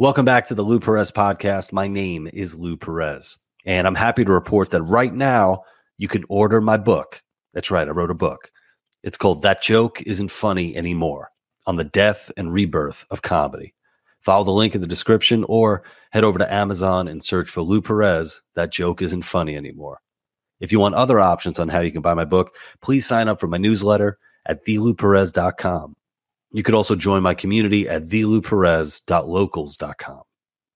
Welcome back to the Lou Perez podcast. My name is Lou Perez, and I'm happy to report that right now you can order my book. That's right, I wrote a book. It's called That Joke Isn't Funny Anymore on the death and rebirth of comedy. Follow the link in the description or head over to Amazon and search for Lou Perez. That joke isn't funny anymore. If you want other options on how you can buy my book, please sign up for my newsletter at thelouperez.com. You could also join my community at thelouperez.locals.com.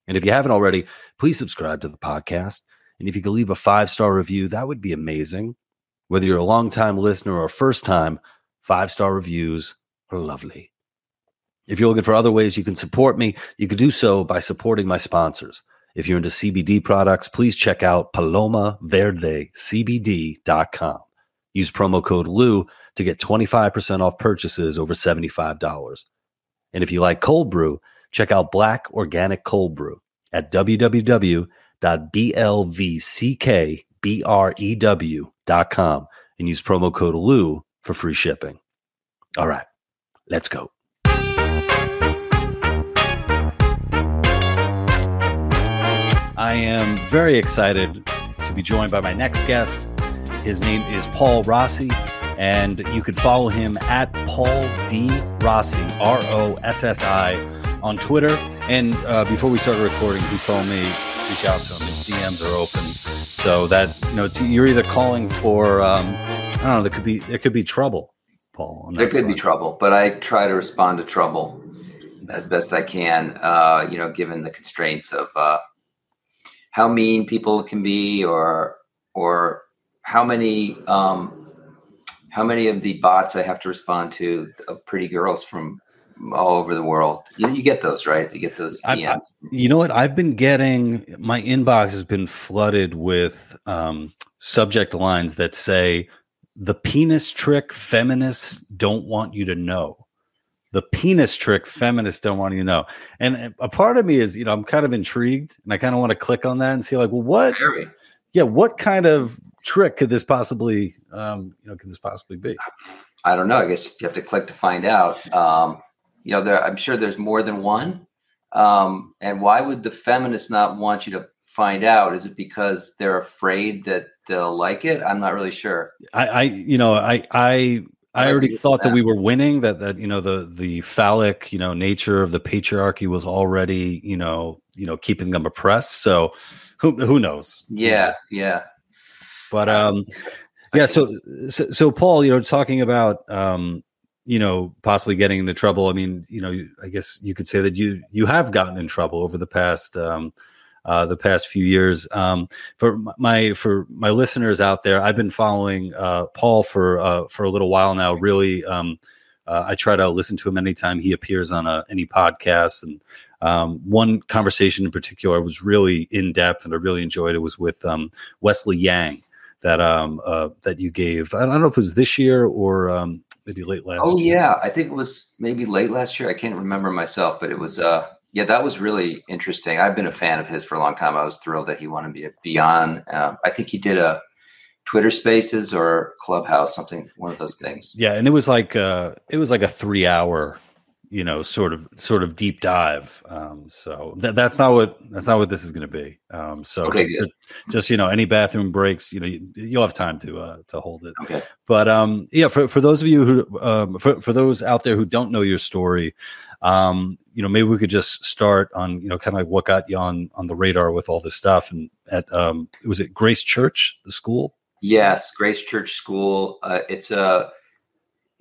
And if you haven't already, please subscribe to the podcast. And if you could leave a five star review, that would be amazing. Whether you're a long time listener or first time, five star reviews are lovely. If you're looking for other ways you can support me, you can do so by supporting my sponsors. If you're into CBD products, please check out palomaverdecbd.com. Use promo code LOU to get 25% off purchases over $75. And if you like cold brew, check out Black Organic Cold Brew at www.blvckbrew.com and use promo code LOU for free shipping. All right, let's go. I am very excited to be joined by my next guest. His name is Paul Rossi, and you could follow him at Paul D. Rossi, R O S S I, on Twitter. And uh, before we started recording, he told me reach out to him. His DMs are open, so that you know you're either calling for um, I don't know. There could be there could be trouble, Paul. There could front. be trouble, but I try to respond to trouble as best I can. Uh, you know, given the constraints of uh, how mean people can be, or or how many um, how many of the bots I have to respond to of pretty girls from all over the world. You, you get those, right? You get those DMs. I, you know what? I've been getting my inbox has been flooded with um, subject lines that say the penis trick feminists don't want you to know. The penis trick feminists don't want you to know. And a part of me is, you know, I'm kind of intrigued and I kind of want to click on that and see like, well, what Very. Yeah, what kind of trick could this possibly, um, you know, could this possibly be? I don't know. I guess you have to click to find out. Um, you know, there, I'm sure there's more than one. Um, and why would the feminists not want you to find out? Is it because they're afraid that they'll like it? I'm not really sure. I, I you know, I, I, I already thought that. that we were winning. That that you know the the phallic you know nature of the patriarchy was already you know you know keeping them oppressed. So who who knows? Yeah, yeah. But um, yeah. So, so, so Paul, you know, talking about um, you know, possibly getting into trouble. I mean, you know, I guess you could say that you you have gotten in trouble over the past um, uh, the past few years. Um, for my for my listeners out there, I've been following uh, Paul for uh, for a little while now. Really, um, uh, I try to listen to him anytime he appears on a, any podcast. And um, one conversation in particular was really in depth, and I really enjoyed. It was with um, Wesley Yang that um uh, that you gave. I don't know if it was this year or um, maybe late last. Oh year. yeah, I think it was maybe late last year. I can't remember myself, but it was uh yeah, that was really interesting. I've been a fan of his for a long time. I was thrilled that he wanted me to be on. Uh, I think he did a Twitter Spaces or Clubhouse, something one of those things. Yeah, and it was like uh it was like a three hour you know sort of sort of deep dive. Um so that's not what that's not what this is going to be. Um so okay, just, just, you know any bathroom breaks you know you, will have time to uh to hold it. Okay. But um yeah for for those of you who um for, for those out there who don't know your story um you know maybe we could just start on you know kind of like what got you on on the radar with all this stuff. And at um was it grace church the school? Yes grace church school. Uh, it's a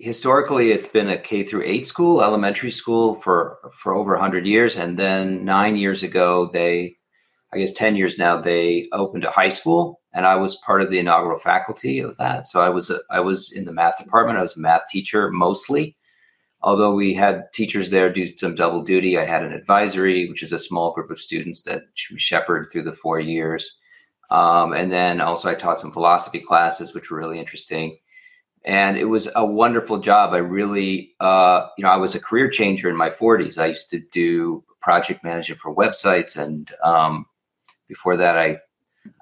historically it's been a K through 8 school, elementary school for for over 100 years and then 9 years ago they I guess 10 years now they opened a high school and I was part of the inaugural faculty of that. So I was a, I was in the math department. I was a math teacher mostly. Although we had teachers there do some double duty, I had an advisory, which is a small group of students that we shepherded through the four years. Um, and then also I taught some philosophy classes, which were really interesting and it was a wonderful job. I really, uh, you know, I was a career changer in my 40s. I used to do project management for websites, and um, before that, I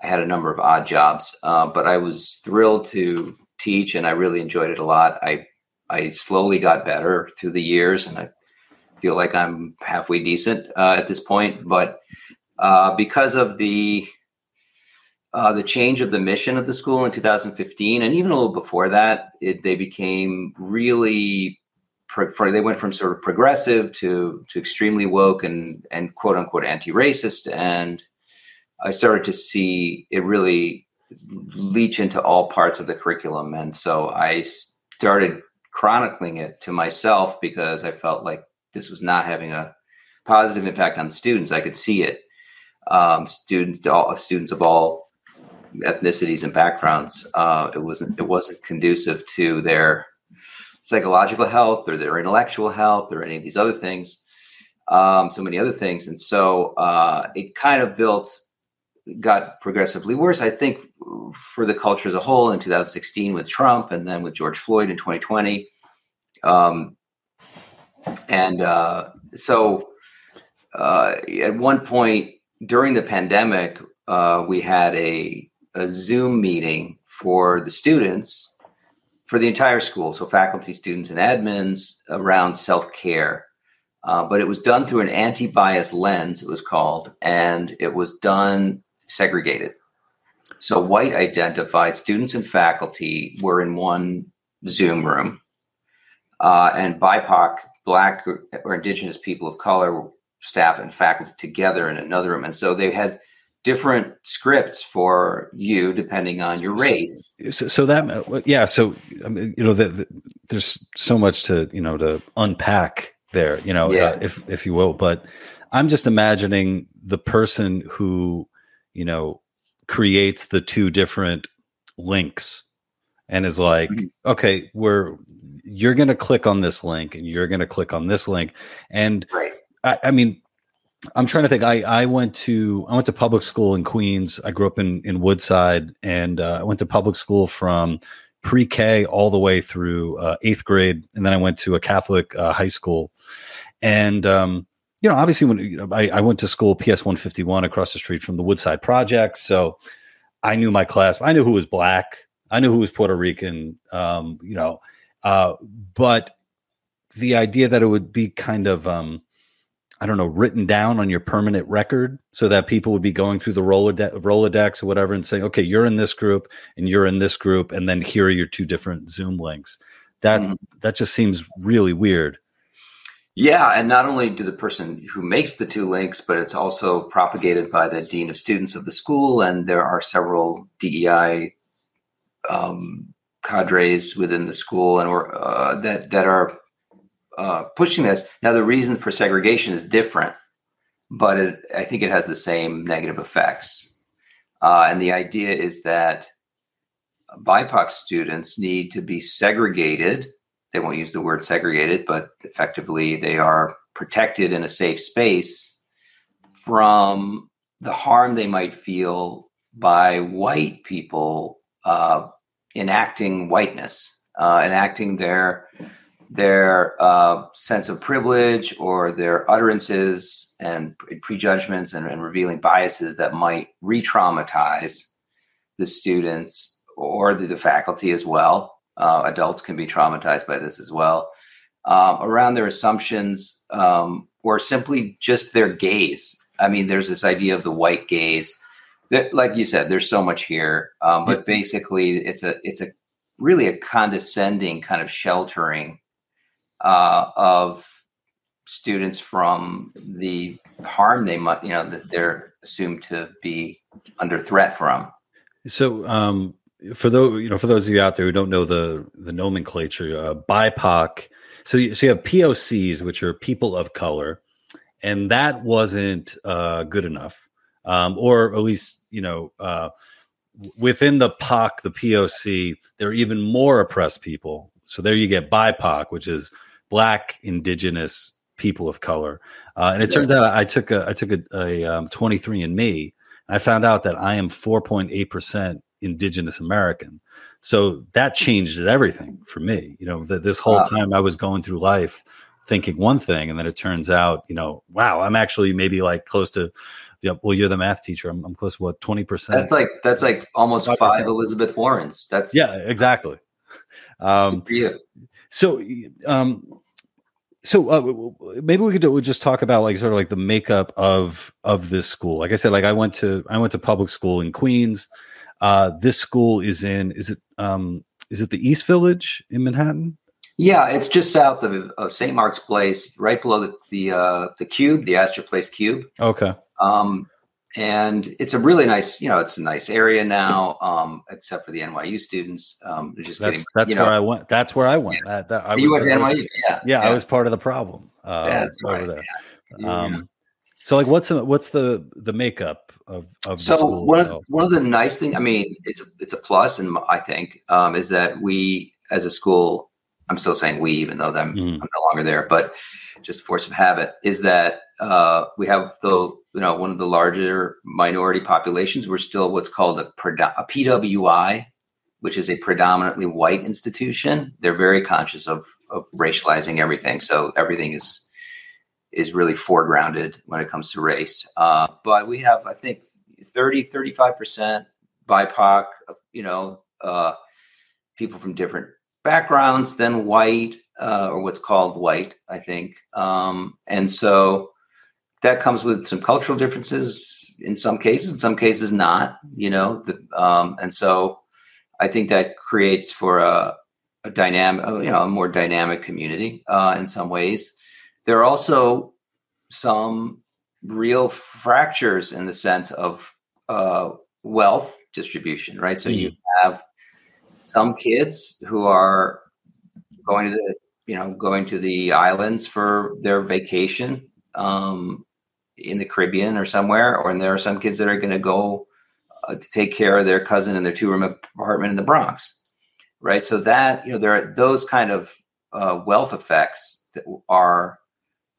I had a number of odd jobs. Uh, but I was thrilled to teach, and I really enjoyed it a lot. I I slowly got better through the years, and I feel like I'm halfway decent uh, at this point, but uh, because of the uh, the change of the mission of the school in 2015, and even a little before that, it, they became really pro- they went from sort of progressive to to extremely woke and and quote unquote anti-racist, and I started to see it really leach into all parts of the curriculum, and so I started chronicling it to myself because I felt like this was not having a positive impact on students. I could see it. Um, students, all students of all ethnicities and backgrounds. Uh, it wasn't it wasn't conducive to their psychological health or their intellectual health or any of these other things. Um, so many other things, and so uh, it kind of built got progressively worse. I think for the culture as a whole in 2016 with Trump, and then with George Floyd in 2020. Um, and uh, so uh, at one point during the pandemic, uh, we had a a Zoom meeting for the students for the entire school, so faculty, students, and admins around self care. Uh, but it was done through an anti bias lens, it was called, and it was done segregated. So, white identified students and faculty were in one Zoom room, uh, and BIPOC, Black or Indigenous people of color, staff and faculty together in another room. And so they had different scripts for you depending on your race. So, so that yeah, so I mean, you know, the, the, there's so much to you know to unpack there, you know, yeah. uh, if if you will. But I'm just imagining the person who you know creates the two different links and is like, mm-hmm. okay, we're you're going to click on this link and you're going to click on this link, and right. I, I mean I'm trying to think. I, I went to I went to public school in Queens. I grew up in in Woodside, and uh, I went to public school from pre-K all the way through uh, eighth grade, and then I went to a Catholic uh, high school. And um, you know, obviously, when you know, I, I went to school PS 151 across the street from the Woodside Project, so I knew my class. I knew who was black. I knew who was Puerto Rican. Um, you know, uh, but the idea that it would be kind of um, I don't know, written down on your permanent record so that people would be going through the Rolodex, Rolodex or whatever and saying, okay, you're in this group and you're in this group. And then here are your two different Zoom links. That, mm. that just seems really weird. Yeah. And not only do the person who makes the two links, but it's also propagated by the dean of students of the school. And there are several DEI um, cadres within the school and or uh, that, that are uh, pushing this. Now, the reason for segregation is different, but it, I think it has the same negative effects. Uh, and the idea is that BIPOC students need to be segregated. They won't use the word segregated, but effectively they are protected in a safe space from the harm they might feel by white people uh, enacting whiteness, uh, enacting their their uh, sense of privilege or their utterances and prejudgments and, and revealing biases that might re-traumatize the students or the, the faculty as well. Uh, adults can be traumatized by this as well. Um, around their assumptions um, or simply just their gaze. I mean, there's this idea of the white gaze. That, like you said, there's so much here, um, but basically, it's a it's a really a condescending kind of sheltering uh, of students from the harm they might, you know, that they're assumed to be under threat from. So, um, for those you know, for those of you out there who don't know the the nomenclature, uh, BIPOC. So, you, so you have POCs, which are people of color, and that wasn't uh, good enough, um, or at least you know. Uh, within the POC, the POC, there are even more oppressed people. So there you get BIPOC, which is black indigenous people of color uh, and it yeah. turns out i took a i took a, a um, 23andme i found out that i am 4.8% indigenous american so that changed everything for me you know that this whole wow. time i was going through life thinking one thing and then it turns out you know wow i'm actually maybe like close to yeah, well, you're the math teacher. I'm, I'm close to what twenty percent. That's like that's like almost 5%. five Elizabeth Warrens. That's yeah, exactly. Um. So, um, so uh, maybe we could do, just talk about like sort of like the makeup of of this school. Like I said, like I went to I went to public school in Queens. Uh, this school is in is it um, is it the East Village in Manhattan? Yeah, it's just south of, of St. Mark's Place, right below the the, uh, the Cube, the Astor Place Cube. Okay. Um, and it's a really nice, you know, it's a nice area now, um, except for the NYU students. Um, just that's getting, that's you where know, I went. That's where I went. Yeah. That, that, I you was, went to I NYU, yeah, yeah, I was part of the problem. Uh, Yeah, that's over right. there. Yeah. Um, so like, what's the, what's the the makeup of of the so school one of, itself? one of the nice things, I mean, it's a, it's a plus, and I think um, is that we as a school, I'm still saying we, even though I'm, Mhm. I'm no longer there, but just force of habit is that uh, we have the you know one of the larger minority populations. We're still what's called a, a PWI, which is a predominantly white institution. They're very conscious of of racializing everything, so everything is is really foregrounded when it comes to race. Uh, but we have, I think, 30, 35% BIPOC, you know, uh, people from different backgrounds than white, uh, or what's called white, I think. Um, and so that comes with some cultural differences in some cases, in some cases not, you know. The, um, and so I think that creates for a, a dynamic, you know, a more dynamic community uh, in some ways. There are also some real fractures in the sense of uh, wealth distribution, right? So you have some kids who are going to the, you know, going to the islands for their vacation um, in the Caribbean or somewhere, or and there are some kids that are going to go uh, to take care of their cousin in their two room apartment in the Bronx, right? So that you know there are those kind of uh, wealth effects that are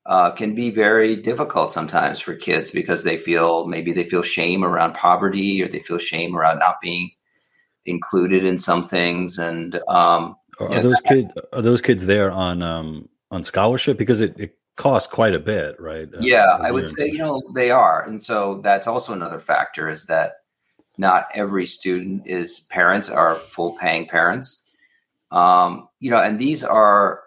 uh, can be very difficult sometimes for kids because they feel maybe they feel shame around poverty or they feel shame around not being included in some things and um, Are, those kids are those kids there on um on scholarship because it, it costs quite a bit, right? Uh, yeah a i would say you know they are and so that's also another factor is that not every student is parents are full paying parents um, you know and these are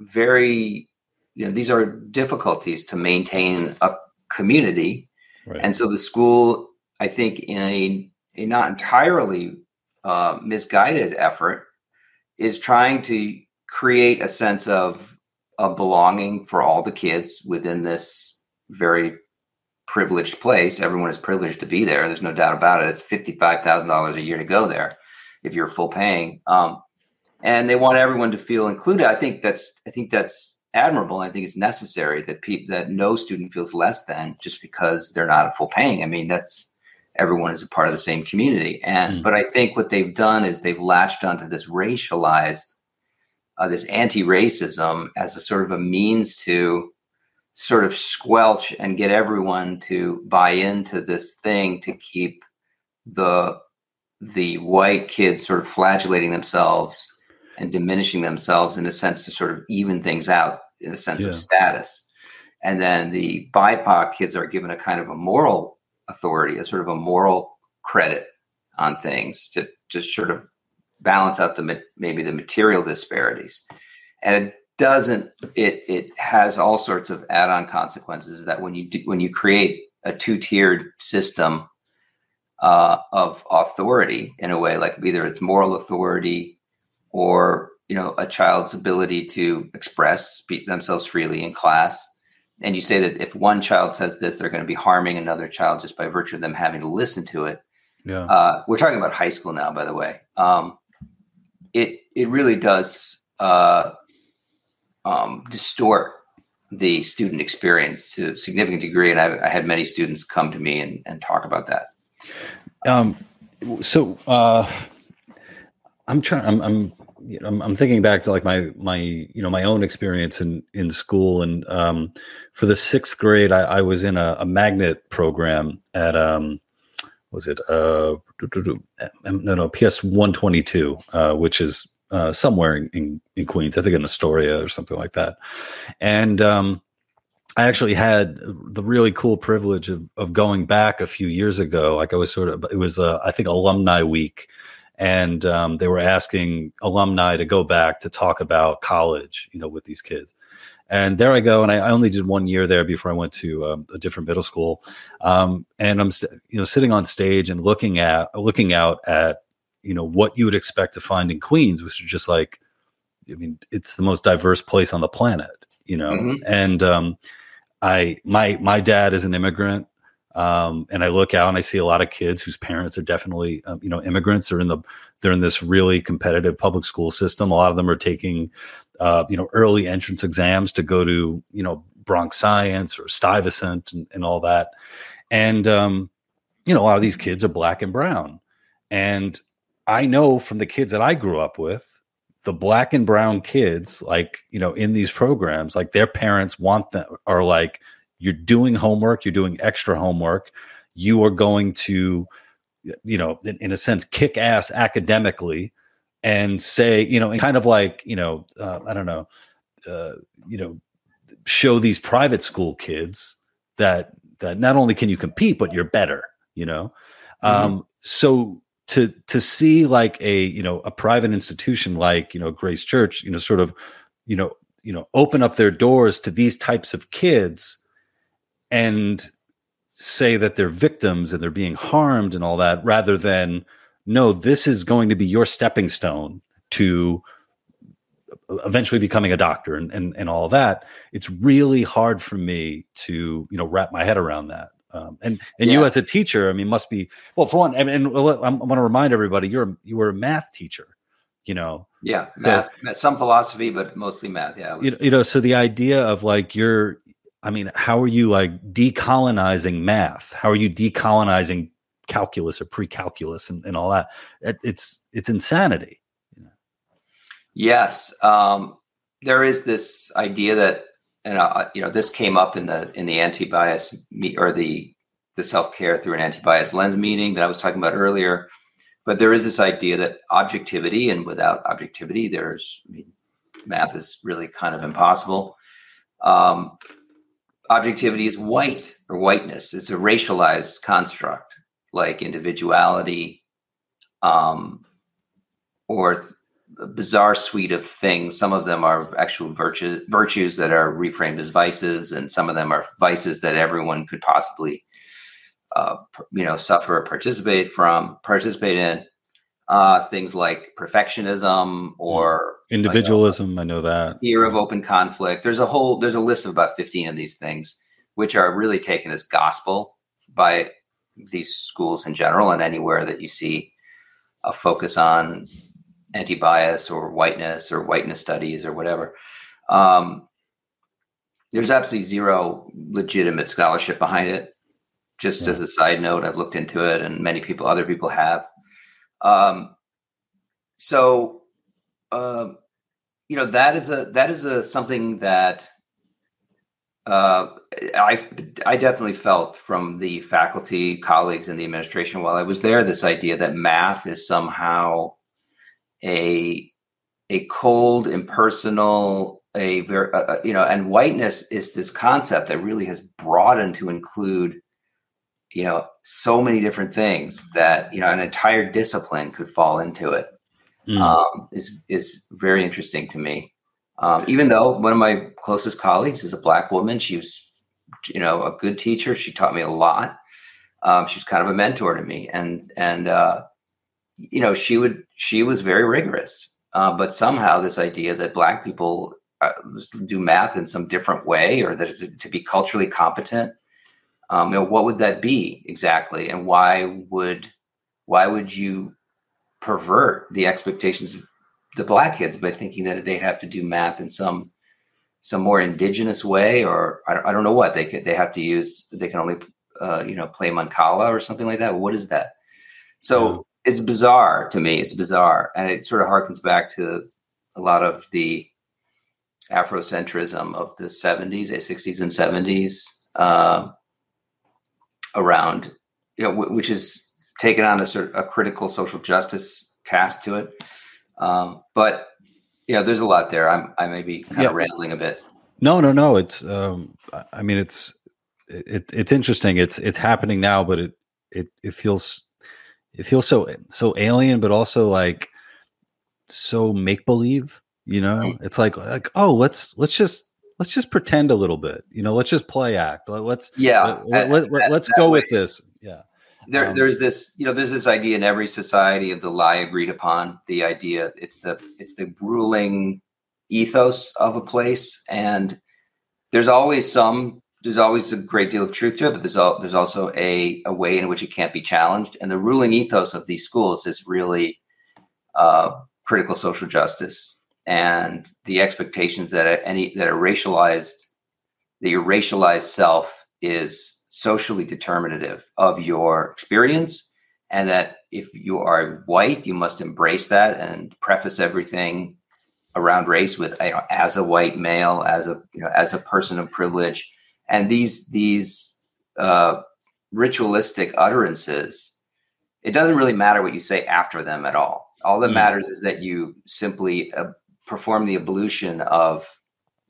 very you know these are difficulties to maintain a community right. and so the school i think in a, a not entirely uh, misguided effort is trying to create a sense of of belonging for all the kids within this very privileged place. Everyone is privileged to be there. There's no doubt about it. It's fifty five thousand dollars a year to go there if you're full paying. Um, and they want everyone to feel included. I think that's I think that's admirable. I think it's necessary that people that no student feels less than just because they're not a full paying. I mean that's everyone is a part of the same community. And Mm. but I think what they've done is they've latched onto this racialized uh, this anti-racism as a sort of a means to sort of squelch and get everyone to buy into this thing to keep the the white kids sort of flagellating themselves and diminishing themselves in a sense to sort of even things out in a sense Yeah. of status and then the bipoc kids are given a kind of a moral authority a sort of a moral credit on things to just sort of balance out the maybe the material disparities. And it doesn't it it has all sorts of add-on consequences that when you do, when you create a two-tiered system uh, of authority in a way like either it's moral authority or you know a child's ability to express speak themselves freely in class and you say that if one child says this they're going to be harming another child just by virtue of them having to listen to it yeah. uh, we're talking about high school now, by the way. Um, it it really does uh, um, distort the student experience to a significant degree, and I, I had many students come to me and, and talk about that. Um, so uh, I'm trying. I'm, I'm, you know, I'm I'm thinking back to like my my you know my own experience in in school, and um, for the sixth grade, I, I was in a, a magnet program at um, was it uh no no PS one twenty two, uh, which is uh, somewhere in, in in Queens, I think in Astoria or something like that, and um. I actually had the really cool privilege of, of going back a few years ago. Like I was sort of, it was, uh, I think, alumni week. And um, they were asking alumni to go back to talk about college, you know, with these kids. And there I go, and I, I only did one year there before I went to um, a different middle school. Um, and I'm st- you know sitting on stage and looking at looking out at you know what you would expect to find in Queens, which is just like, I mean, it's the most diverse place on the planet, you know. Mm-hmm. And um, I my my dad is an immigrant. Um, and I look out and I see a lot of kids whose parents are definitely, um, you know, immigrants. They're in the they're in this really competitive public school system. A lot of them are taking, uh, you know, early entrance exams to go to, you know, Bronx Science or Stuyvesant and, and all that. And um, you know, a lot of these kids are black and brown. And I know from the kids that I grew up with, the black and brown kids, like, you know, in these programs, like their parents want them are like, you're doing homework, you're doing extra homework, you are going to, you know, in, in a sense, kick ass academically and say, you know, and kind of like, you know, uh, I don't know, uh, you know, show these private school kids that that not only can you compete, but you're better, you know. Mm-hmm. Um, so to to see like a you know a private institution like you know Grace Church, you know, sort of, you know, you know, open up their doors to these types of kids and say that they're victims and they're being harmed and all that rather than no this is going to be your stepping stone to eventually becoming a doctor and, and, and all that. It's really hard for me to you know wrap my head around that. Um, and and yeah. you as a teacher i mean must be well for one and, and i want to remind everybody you're you were a math teacher you know? Yeah math so, some philosophy but mostly math yeah was, you, you know so the idea of like you're I mean, how are you like decolonizing math? How are you decolonizing calculus or pre-calculus and, and all that? It, it's it's insanity. Yes, um, there is this idea that, and uh, you know, this came up in the in the anti-bias me- or the the self-care through an anti-bias lens meeting that I was talking about earlier. But there is this idea that objectivity, and without objectivity, there's I mean, math is really kind of impossible. Um, objectivity is white or whiteness. It's a racialized construct like individuality um, or th- a bizarre suite of things. Some of them are actual virtue, virtues that are reframed as vices, and some of them are vices that everyone could possibly, uh, you know, suffer or participate from, participate in. Uh, things like perfectionism or individualism. Like, uh, I know that fear of open conflict. There's a whole there's a list of about 15 of these things, which are really taken as gospel by these schools in general, and anywhere that you see a focus on anti-bias or whiteness or whiteness studies or whatever. Um, there's absolutely zero legitimate scholarship behind it. Just yeah. as a side note, I've looked into it, and many people, other people have. Um, so, uh, you know, that is a that is a something that uh, I I definitely felt from the faculty, colleagues, and the administration while I was there this idea that math is somehow a a cold, impersonal, a very uh, uh you know, and whiteness is this concept that really has broadened to include you know so many different things that you know an entire discipline could fall into it. Mm. Um, is is very interesting to me. Um, even though one of my closest colleagues is a black woman, she was you know a good teacher. She taught me a lot. Um, she was kind of a mentor to me, and and uh, you know she would she was very rigorous. Uh, but somehow this idea that black people uh, do math in some different way, or that it's to be culturally competent, um, you know, what would that be exactly, and why would why would you pervert the expectations of the black kids by thinking that they have to do math in some some more indigenous way, or I, I don't know what they could they have to use. They can only uh, you know play mancala or something like that. What is that? So it's bizarre to me. It's bizarre, and it sort of harkens back to a lot of the Afrocentrism of the 70s, 60s, and 70s. Uh, around, you know, w- which is taken on a sort of a critical social justice cast to it. Um, but you know, there's a lot there. I'm I may be kind yeah. of rambling a bit. No, no, no. It's um, I mean, it's it, it's interesting. It's it's happening now, but it it it feels it feels so so alien, but also like so make believe. You know, right. it's like like oh, let's let's just let's just pretend a little bit. You know, let's just play act. Let's yeah. Let, us let, let, go way. with this. Yeah. There, um, there's this, you know, there's this idea in every society of the lie agreed upon. The idea it's the it's the ruling ethos of a place, and there's always some there's always a great deal of truth to it, but there's all, there's also a a way in which it can't be challenged. And the ruling ethos of these schools is really uh, critical social justice and the expectations that any that a racialized that your racialized self is socially determinative of your experience and that if you are white you must embrace that and preface everything around race with you know, as a white male as a you know as a person of privilege and these these uh, ritualistic utterances it doesn't really matter what you say after them at all all that mm. matters is that you simply uh, perform the ablution of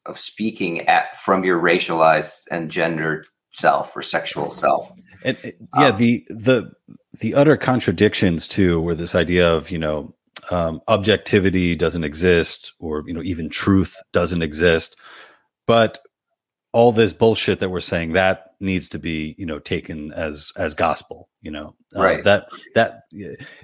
of speaking at from your racialized and gendered self or sexual self. And, yeah, um, the the the utter contradictions too, where this idea of you know um, objectivity doesn't exist, or you know even truth doesn't exist, but all this bullshit that we're saying that needs to be you know taken as as gospel you know uh, right that that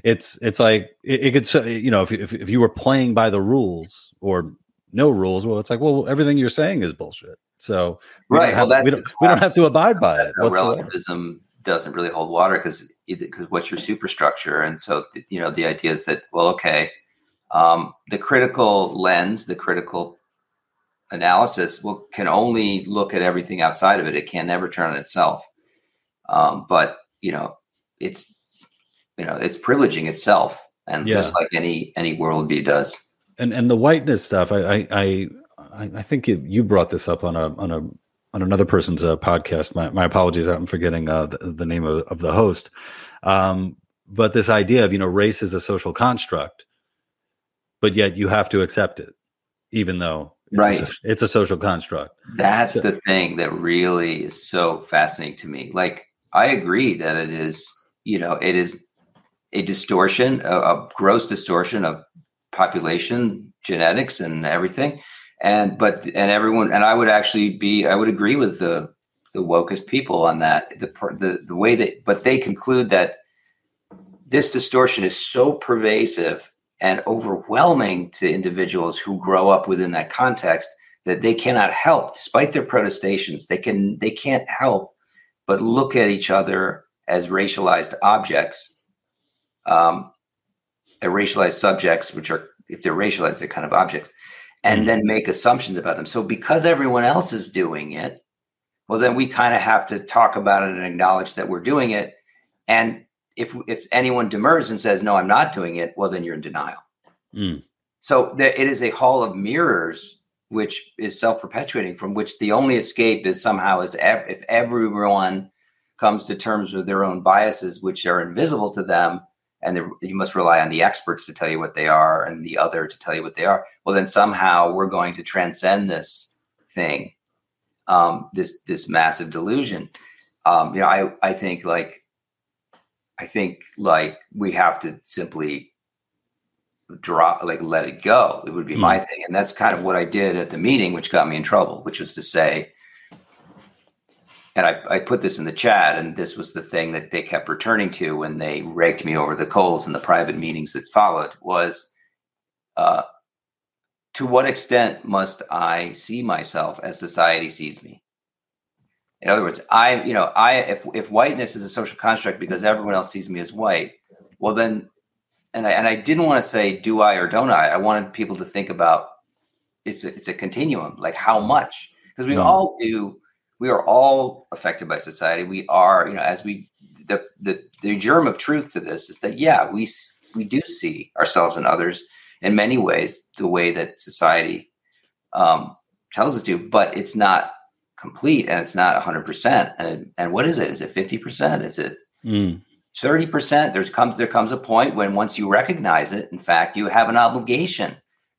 it's it's like it, it could you know if, if if you were playing by the rules or no rules well it's like well everything you're saying is bullshit so right. Have, well, we, don't, we don't have to abide by it. relativism doesn't really hold water because because what's your superstructure? And so you know the idea is that well, okay, um, the critical lens, the critical analysis, will can only look at everything outside of it. It can never turn on itself. Um, but you know, it's you know, it's privileging itself, and yeah. just like any any worldview does. And and the whiteness stuff, I I, I I, think you, you brought this up on a on a on another person's uh, podcast. My, my apologies, I'm forgetting uh, the, the, name of, of the host. Um, but this idea of you know race is a social construct, but yet you have to accept it, even though it's right, a, it's a social construct. That's so, the thing that really is so fascinating to me. Like I agree that it is, you know, it is a distortion, a, a gross distortion of population genetics and everything and but and everyone and I would actually be I would agree with the the wokest people on that the the the way that but they conclude that this distortion is so pervasive and overwhelming to individuals who grow up within that context that they cannot help despite their protestations they can they can't help but look at each other as racialized objects um racialized subjects which are if they're racialized they're kind of objects and then make assumptions about them. So because everyone else is doing it, well, then we kind of have to talk about it and acknowledge that we're doing it. And if if anyone demurs and says no, I'm not doing it, well, then you're in denial. Mm. So there, it is a hall of mirrors, which is self perpetuating, from which the only escape is somehow is ev- if everyone comes to terms with their own biases, which are invisible to them, and you must rely on the experts to tell you what they are and the other to tell you what they are well then somehow we're going to transcend this thing um, this this massive delusion um, you know i i think like i think like we have to simply drop like let it go it would be mm. my thing and that's kind of what i did at the meeting which got me in trouble which was to say and I, I, put this in the chat, and this was the thing that they kept returning to when they raked me over the coals in the private meetings that followed was uh, to what extent must I see myself as society sees me? In other words, I, you know, I if if whiteness is a social construct because everyone else sees me as white, well then, and I and I didn't want to say do I or don't I. I wanted people to think about it's a, it's a continuum, like how much because we mm. all do we are all affected by society. We are, you know, as we the the the germ of truth to this is that yeah, we we do see ourselves and others in many ways the way that society um, tells us to, but it's not complete and it's not 100%. And and what is it? Is it 50%? Is it mm. 30%? There's comes there comes a point when once you recognize it, in fact, you have an obligation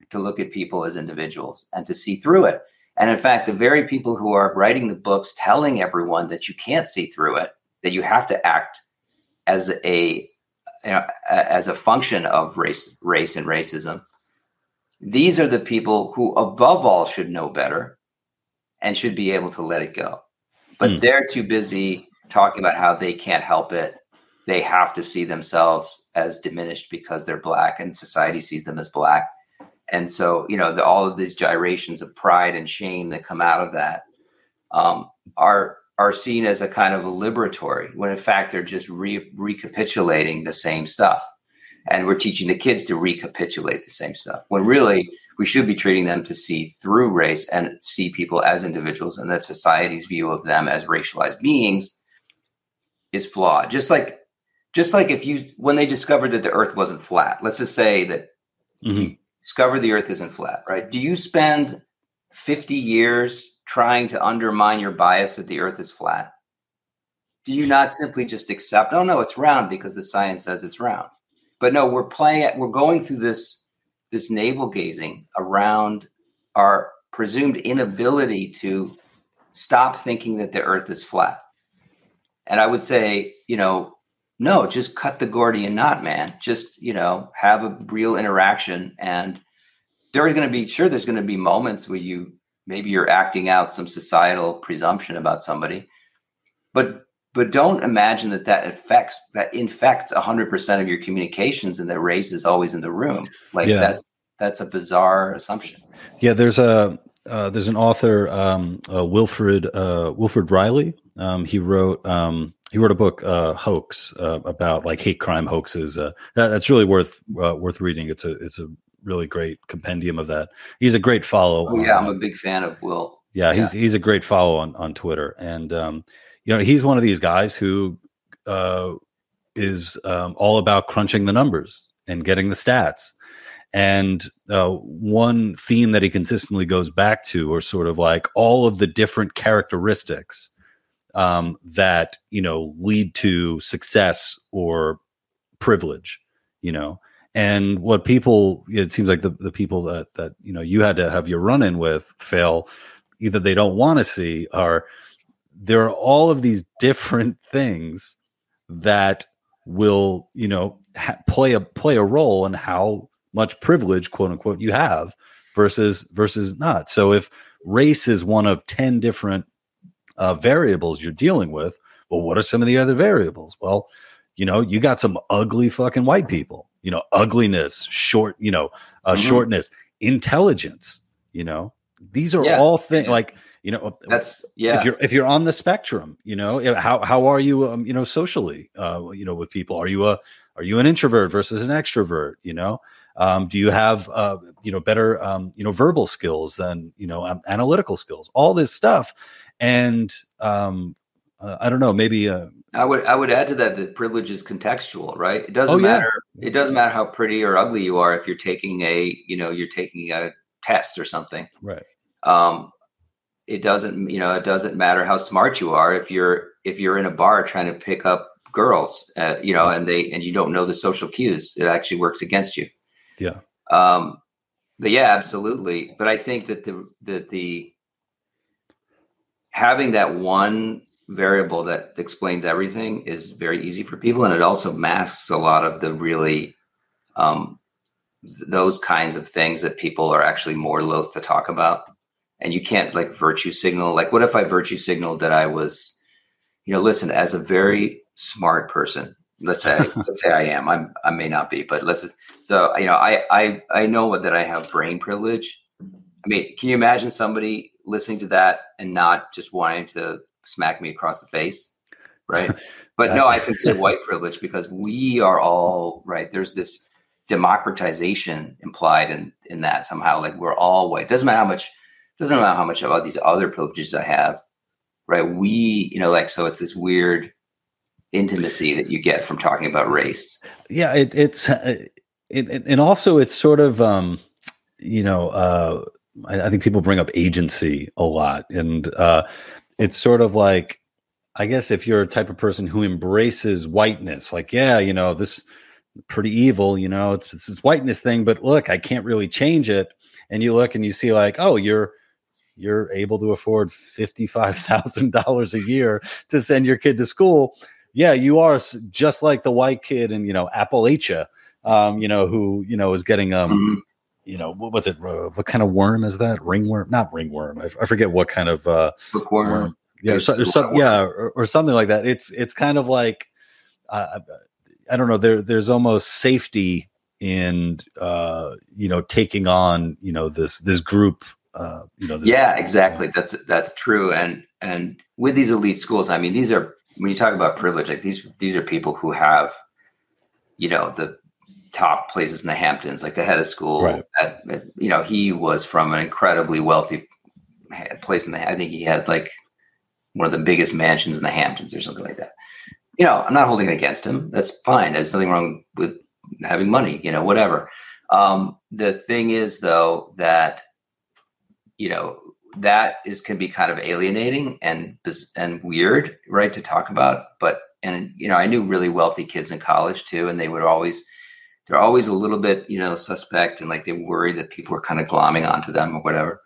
to look at people as individuals and to see through it. And in fact, the very people who are writing the books telling everyone that you can't see through it, that you have to act as a you know, as a function of race, race and racism. These are the people who, above all, should know better. And should be able to let it go. But mm. they're too busy talking about how they can't help it. They have to see themselves as diminished because they're black and society sees them as black. And so, you know, the, all of these gyrations of pride and shame that come out of that um, are are seen as a kind of a liberatory, when in fact they're just re- recapitulating the same stuff. And we're teaching the kids to recapitulate the same stuff. When really we should be treating them to see through race and see people as individuals, and that society's view of them as racialized beings is flawed. Just like, just like if you when they discovered that the Earth wasn't flat, let's just say that mm-hmm. discover the Earth isn't flat, right? Do you spend fifty years trying to undermine your bias that the earth is flat? Do you not simply just accept, oh no, it's round because the science says it's round? But no, we're playing we're going through this this navel gazing around our presumed inability to stop thinking that the earth is flat. And I would say, you know, no, just cut the Gordian knot, man. Just, you know, have a real interaction. And there's going to be, sure, there's going to be moments where you maybe you're acting out some societal presumption about somebody but but don't imagine that that affects that infects 100% of your communications and that race is always in the room like yeah. that's that's a bizarre assumption yeah there's a uh, there's an author um, uh, wilfred uh, wilfred Reilly um, he wrote um, he wrote a book uh, hoax uh, about like hate crime hoaxes uh, that, that's really worth worth reading it's a it's a really great compendium of that. He's a great follow. Oh, yeah, I'm a big fan of Will. Yeah, he's yeah. he's a great follow on on Twitter, and um, you know he's one of these guys who uh, is um, all about crunching the numbers and getting the stats. And uh, one theme that he consistently goes back to are sort of like all of the different characteristics um, that you know lead to success or privilege. You know, and what people, it seems like the, the people that, that, you know, you had to have your run in with fail, either they don't want to see are there are all of these different things that will, you know, ha- play a, play a role in how much privilege, quote unquote, you have versus, versus not. So if race is one of 10 different uh, variables you're dealing with, well, what are some of the other variables? Well, you know, you got some ugly fucking white people you know, ugliness, short, you know, uh, mm-hmm. shortness, intelligence, you know, these are yeah. all things like, you know, that's yeah. If you're if you're on the spectrum, you know, how how are you, um, you know, socially, uh, you know, with people? Are you a are you an introvert versus an extrovert? You know, um, do you have uh, you know better um, you know verbal skills than you know um, analytical skills? All this stuff, and um, uh, I don't know, maybe uh, I would I would add to that that privilege is contextual, right? It doesn't oh, matter. Yeah. It doesn't matter how pretty or ugly you are if you're taking a you know you're taking a test or something, right? Um, it doesn't you know it doesn't matter how smart you are if you're if you're in a bar trying to pick up girls, uh, you know, and they and you don't know the social cues. It actually works against you. Yeah. Um, but yeah, absolutely. But I think that the that the having that one variable that explains everything is very easy for people and it also masks a lot of the really um, th- those kinds of things that people are actually more loath to talk about and you can't like virtue signal like what if i virtue signaled that i was you know listen as a very smart person let's say let's say i am i'm i may not be but let's so you know i i i know that i have brain privilege i mean can you imagine somebody listening to that and not just wanting to smack me across the face, right? But no, I consider white privilege because we are all right. There's this democratization implied in in that somehow. Like we're all white. Doesn't matter how much. Doesn't matter how much of all these other privileges I have, right? We, you know, like so. It's this weird intimacy that you get from talking about race. Yeah, it, it's uh, it, and also it's sort of um, you know. uh I, I think people bring up agency a lot, and uh, it's sort of like I guess if you're a type of person who embraces whiteness, like, yeah, you know, this pretty evil, you know, it's, it's this whiteness thing, but look, I can't really change it. And you look and you see like, oh, you're you're able to afford $55,000 a year to send your kid to school. Yeah, you are just like the white kid in, you know, Appalachia, um, you know, who, you know, is getting um mm-hmm. you know, what was it? Uh, what kind of worm is that? Ringworm? Not ringworm. I, I forget what kind of uh, bookworm. Worm. Yeah, there's, there's some, yeah, or, or, something like that. It's it's kind of like uh, I don't know. There there's almost safety in uh, you know taking on you know this this group. Uh, you know, yeah, exactly. That's that's true. And and with these elite schools, I mean, these are when you talk about privilege, like these these are people who have you know the top places in the Hamptons, like the head of school. Right. At, at, you know, he was from an incredibly wealthy place in the. I think he had like one of the biggest mansions in the Hamptons or something like that. You know, I'm not holding it against him. That's fine. There's nothing wrong with having money. You know, whatever. Um, the thing is, though, that you know that is can be kind of alienating and and weird, right, to talk about. But and you know, I knew really wealthy kids in college too, and they would always they're always a little bit, you know, suspect and like they worry that people are kind of glomming onto them or whatever.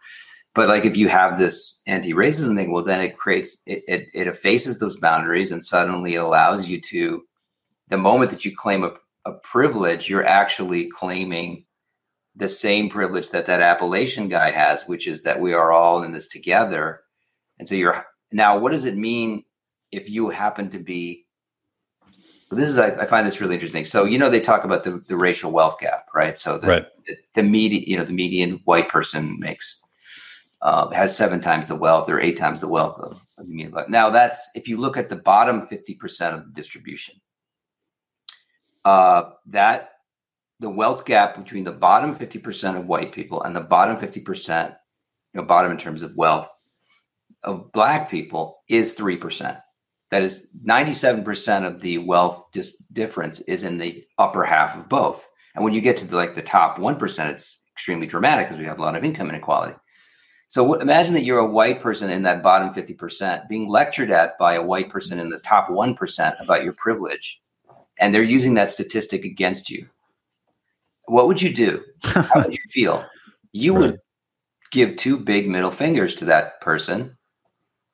But like if you have this anti-racism thing, well, then it creates it, it, it effaces those boundaries and suddenly it allows you to the moment that you claim a, a privilege, you're actually claiming the same privilege that that Appalachian guy has, which is that we are all in this together. And so you're now, what does it mean if you happen to be this is I, I, find this really interesting. So you know they talk about the, the racial wealth gap, right? So the, right. the, the median, you know, the median white person makes uh, has seven times the wealth or eight times the wealth of, of the median. Now that's if you look at the bottom fifty percent of the distribution, uh, that the wealth gap between the bottom fifty percent of white people and the bottom fifty percent, you know, bottom in terms of wealth of black people is three percent. That is 97% of the wealth dis- difference is in the upper half of both. And when you get to the, like the top 1%, it's extremely dramatic because we have a lot of income inequality. So w- imagine that you're a white person in that bottom 50% being lectured at by a white person in the top 1% about your privilege. And they're using that statistic against you. What would you do? How would you feel? You right. would give two big middle fingers to that person,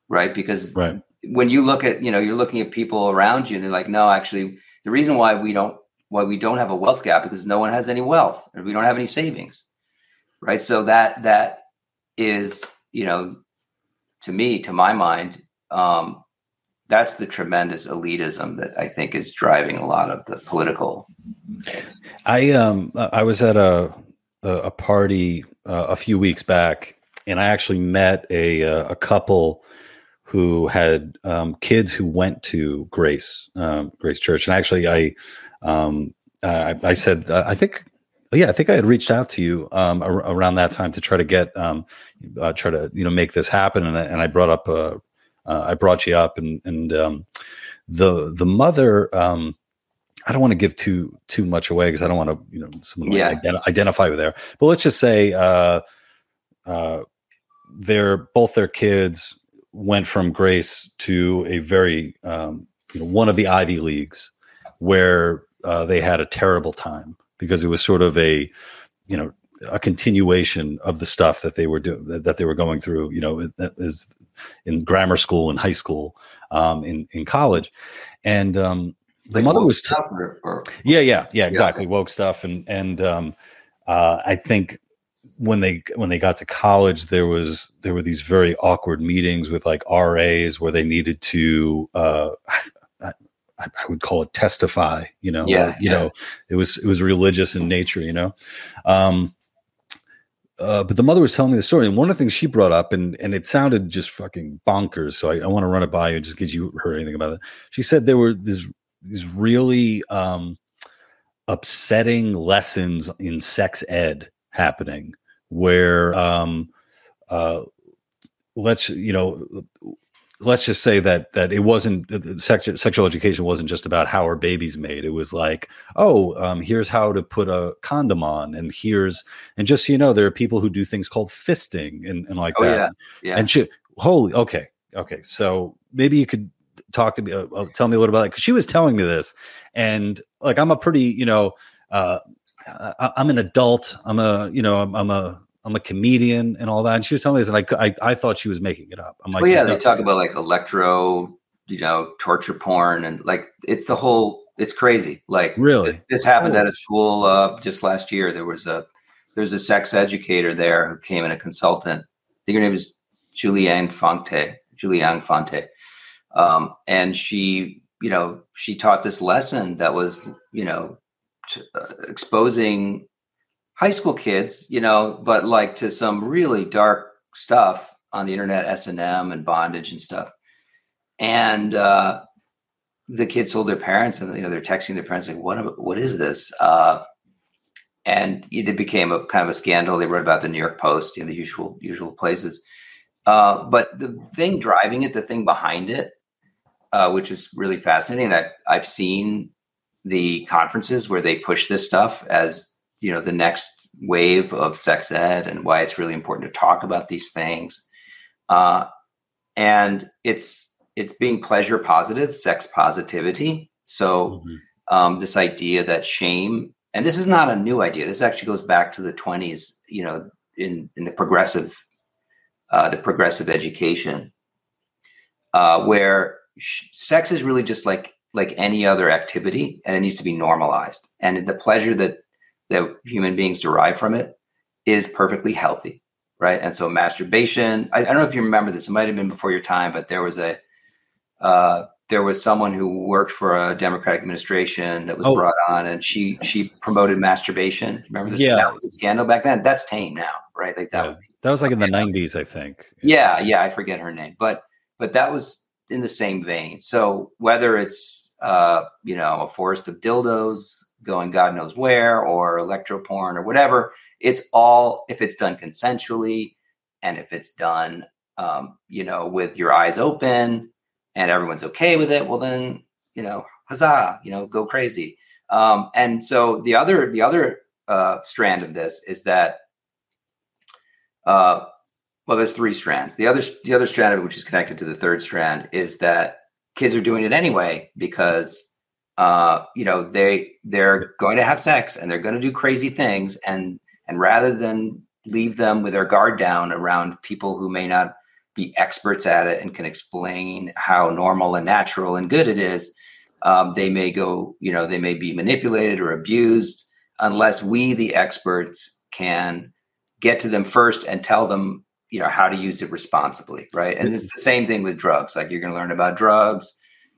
right? Because right when you look at you know you're looking at people around you and they're like no actually the reason why we don't why we don't have a wealth gap because no one has any wealth or we don't have any savings right so that that is you know to me to my mind um that's the tremendous elitism that i think is driving a lot of the political i um i was at a a party uh, a few weeks back and i actually met a a couple who had um, kids who went to Grace um, Grace Church, and actually, I um, I, I, said uh, I think yeah I think I had reached out to you um, ar- around that time to try to get um, uh, try to you know make this happen, and I, and I brought up uh, uh I brought you up, and and um, the the mother. I don't want to give too too much away because I don't want to, you know, someone yeah. ident- identify with there. But let's just say uh, uh, they're both their kids went from Grace to a very um, you know one of the Ivy leagues where uh, they had a terrible time because it was sort of a you know a continuation of the stuff that they were doing that they were going through you know is in grammar school and high school um, in in college and um, the like mother was t- or, or, yeah yeah yeah exactly yeah. woke stuff and and um, uh, I think when they when they got to college there was there were these very awkward meetings with like RAs where they needed to uh, I, I, would call it testify you know yeah, you yeah. know it was it was religious in nature you know um, uh, but the mother was telling me the story and one of the things she brought up and and it sounded just fucking bonkers so I, I want to run it by you just because you heard anything about it she said there were these these really um, upsetting lessons in sex ed happening where um, uh, let's you know let's just say that that it wasn't uh, sexual sexual education wasn't just about how our babies made. It was like, oh, um, here's how to put a condom on, and here's and just so you know, there are people who do things called fisting and, and like oh, that. Yeah, yeah. And she, holy, okay, okay. So maybe you could talk to me, uh, uh tell me a little about it because she was telling me this, and like I'm a pretty, you know, uh, I, am an adult. I'm a, you know, I'm, I'm, a, I'm a comedian and all that. And she was telling me this, and I, I, I thought she was making it up. I'm like, well, yeah, they talk about like electro, you know, torture porn, and like it's the whole. It's crazy. Like really, this, this happened oh. at a school uh, just last year. There was a there's a sex educator there who came in a consultant. I think her name is Julianne Fonte. Julianne Fonte, um, and she, you know, she taught this lesson that was, you know, to, uh, exposing high school kids, you know, but like to some really dark stuff on the internet, S and M and bondage and stuff. And uh, the kids told their parents, and you know, they're texting their parents like, "What? What is this?" Uh, and it became a kind of a scandal. They wrote about the New York Post, you know, the usual usual places. Uh, but the thing driving it, the thing behind it, uh, which is really fascinating. I've I've seen the conferences where they push this stuff as you know the next wave of sex ed and why it's really important to talk about these things. Uh, and it's it's being pleasure positive, sex positivity. So mm-hmm. um, this idea that shame and this is not a new idea. This actually goes back to the 20s, you know, in, in the progressive, uh, the progressive education, uh, where sex is really just like like any other activity, and it needs to be normalized. And the pleasure that that human beings derive from it is perfectly healthy, right? And so masturbation. I, I don't know if you remember this. It might have been before your time, but there was a uh, there was someone who worked for a Democratic administration that was oh. brought on, and she she promoted masturbation. Remember this? Yeah, that was a scandal back then. That's tame now, right? Like that. Yeah. that was like in the '90s, I think. Yeah, yeah, I forget her name, but but that was in the same vein. So whether it's uh, you know a forest of dildos going God knows where, or electro porn, or whatever, it's all if it's done consensually, and if it's done, um, you know, with your eyes open and everyone's okay with it, well then, you know, huzzah, you know, go crazy. Um, and so the other the other uh, strand of this is that uh, well, there's three strands. The other the other strand of it, which is connected to the third strand, is that kids are doing it anyway because uh, you know they they're going to have sex and they're going to do crazy things, and and rather than leave them with their guard down around people who may not be experts at it and can explain how normal and natural and good it is, um, they may go, you know, they may be manipulated or abused unless we, the experts, can get to them first and tell them, you know, how to use it responsibly, right? And it's mm-hmm. the same thing with drugs. Like you're going to learn about drugs.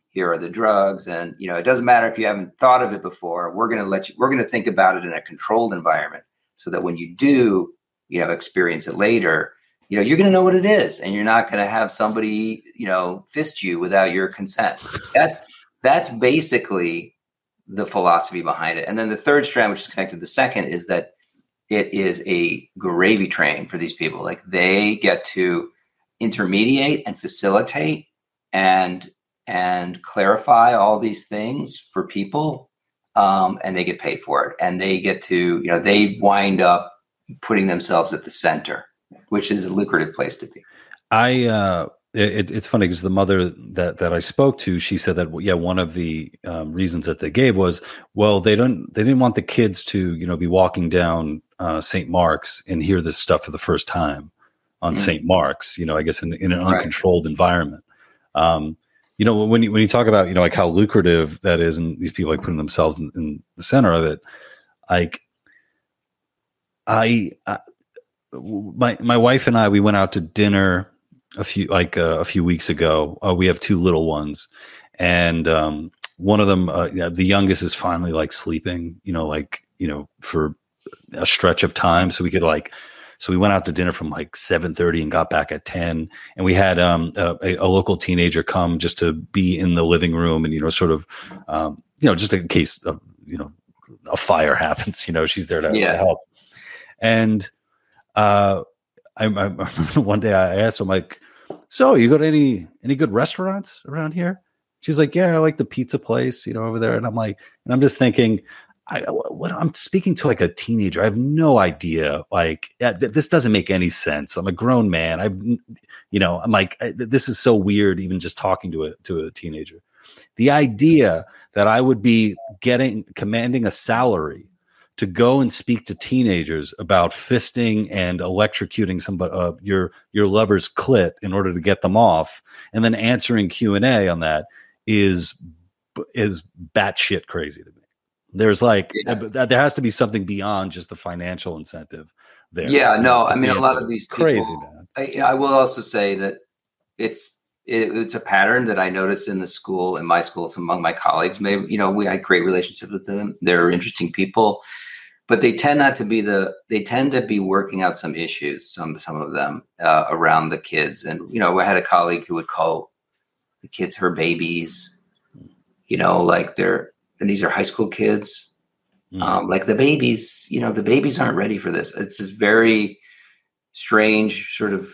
Here are the drugs, and you know, it doesn't matter if you haven't thought of it before. We're going to let you. We're going to think about it in a controlled environment, so that when you do, you know, experience it later, you know, you're going to know what it is, and you're not going to have somebody, you know, fist you without your consent. That's that's basically the philosophy behind it. And then the third strand, which is connected to the second, is that it is a gravy train for these people. Like they get to intermediate and facilitate and and clarify all these things for people um, and they get paid for it and they get to you know they wind up putting themselves at the center which is a lucrative place to be. I uh, it, it's funny because the mother that that I spoke to, she said that yeah, one of the um, reasons that they gave was well, they don't they didn't want the kids to you know be walking down uh, St. Mark's and hear this stuff for the first time on mm-hmm. St. Mark's. You know, I guess in, in an uncontrolled right. environment. Um, you know, when you when you talk about you know like how lucrative that is, and these people like putting themselves in, in the center of it, like I, I my my wife and I we went out to dinner a few like uh, a few weeks ago. Uh, we have two little ones, and um, one of them, uh, the youngest, is finally like sleeping. You know, like you know for a stretch of time, so we could like. So we went out to dinner from like seven thirty and got back at ten. And we had um, a, a, local teenager come just to be in the living room and you know sort of um, you know just in case of, you know a fire happens. You know she's there to, yeah. to help. And uh, I, I one day I asked him like, "So you go to any any good restaurants around here?" She's like, "Yeah, I like the pizza place, you know, over there." And I'm like, and I'm just thinking, I what I'm speaking to like a teenager. I have no idea. Like th- this doesn't make any sense. I'm a grown man. I've, you know, I'm like this is so weird. Even just talking to a to a teenager, the idea that I would be getting commanding a salary to go and speak to teenagers about fisting and electrocuting somebody uh, your your lover's clit in order to get them off, and then answering Q and A on that is is batshit crazy to me. There's like yeah. there has to be something beyond just the financial incentive there. Yeah, no, I mean a lot of these people, crazy. Man. I, I will also say that it's it, it's a pattern that I noticed in the school, in my schools, among my colleagues. Maybe you know we had great relationships with them. They're interesting people, but they tend not to be the. They tend to be working out some issues. Some some of them uh, around the kids, and you know, I had a colleague who would call the kids her babies. You know, like they're and these are high school kids. Mm. Um, like the babies, you know, the babies aren't ready for this. It's this very strange sort of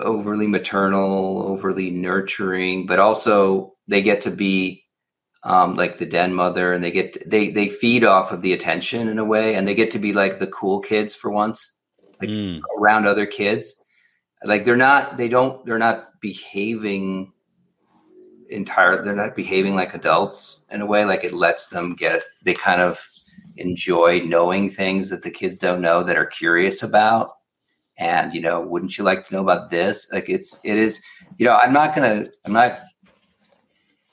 overly maternal, overly nurturing, but also they get to be um, like the den mother, and they get they they feed off of the attention in a way, and they get to be like the cool kids for once, like mm. around other kids. Like they're not, they don't, they're not behaving entire. They're not behaving like adults in a way. Like it lets them get. They kind of enjoy knowing things that the kids don't know that are curious about and you know wouldn't you like to know about this like it's it is you know i'm not gonna i'm not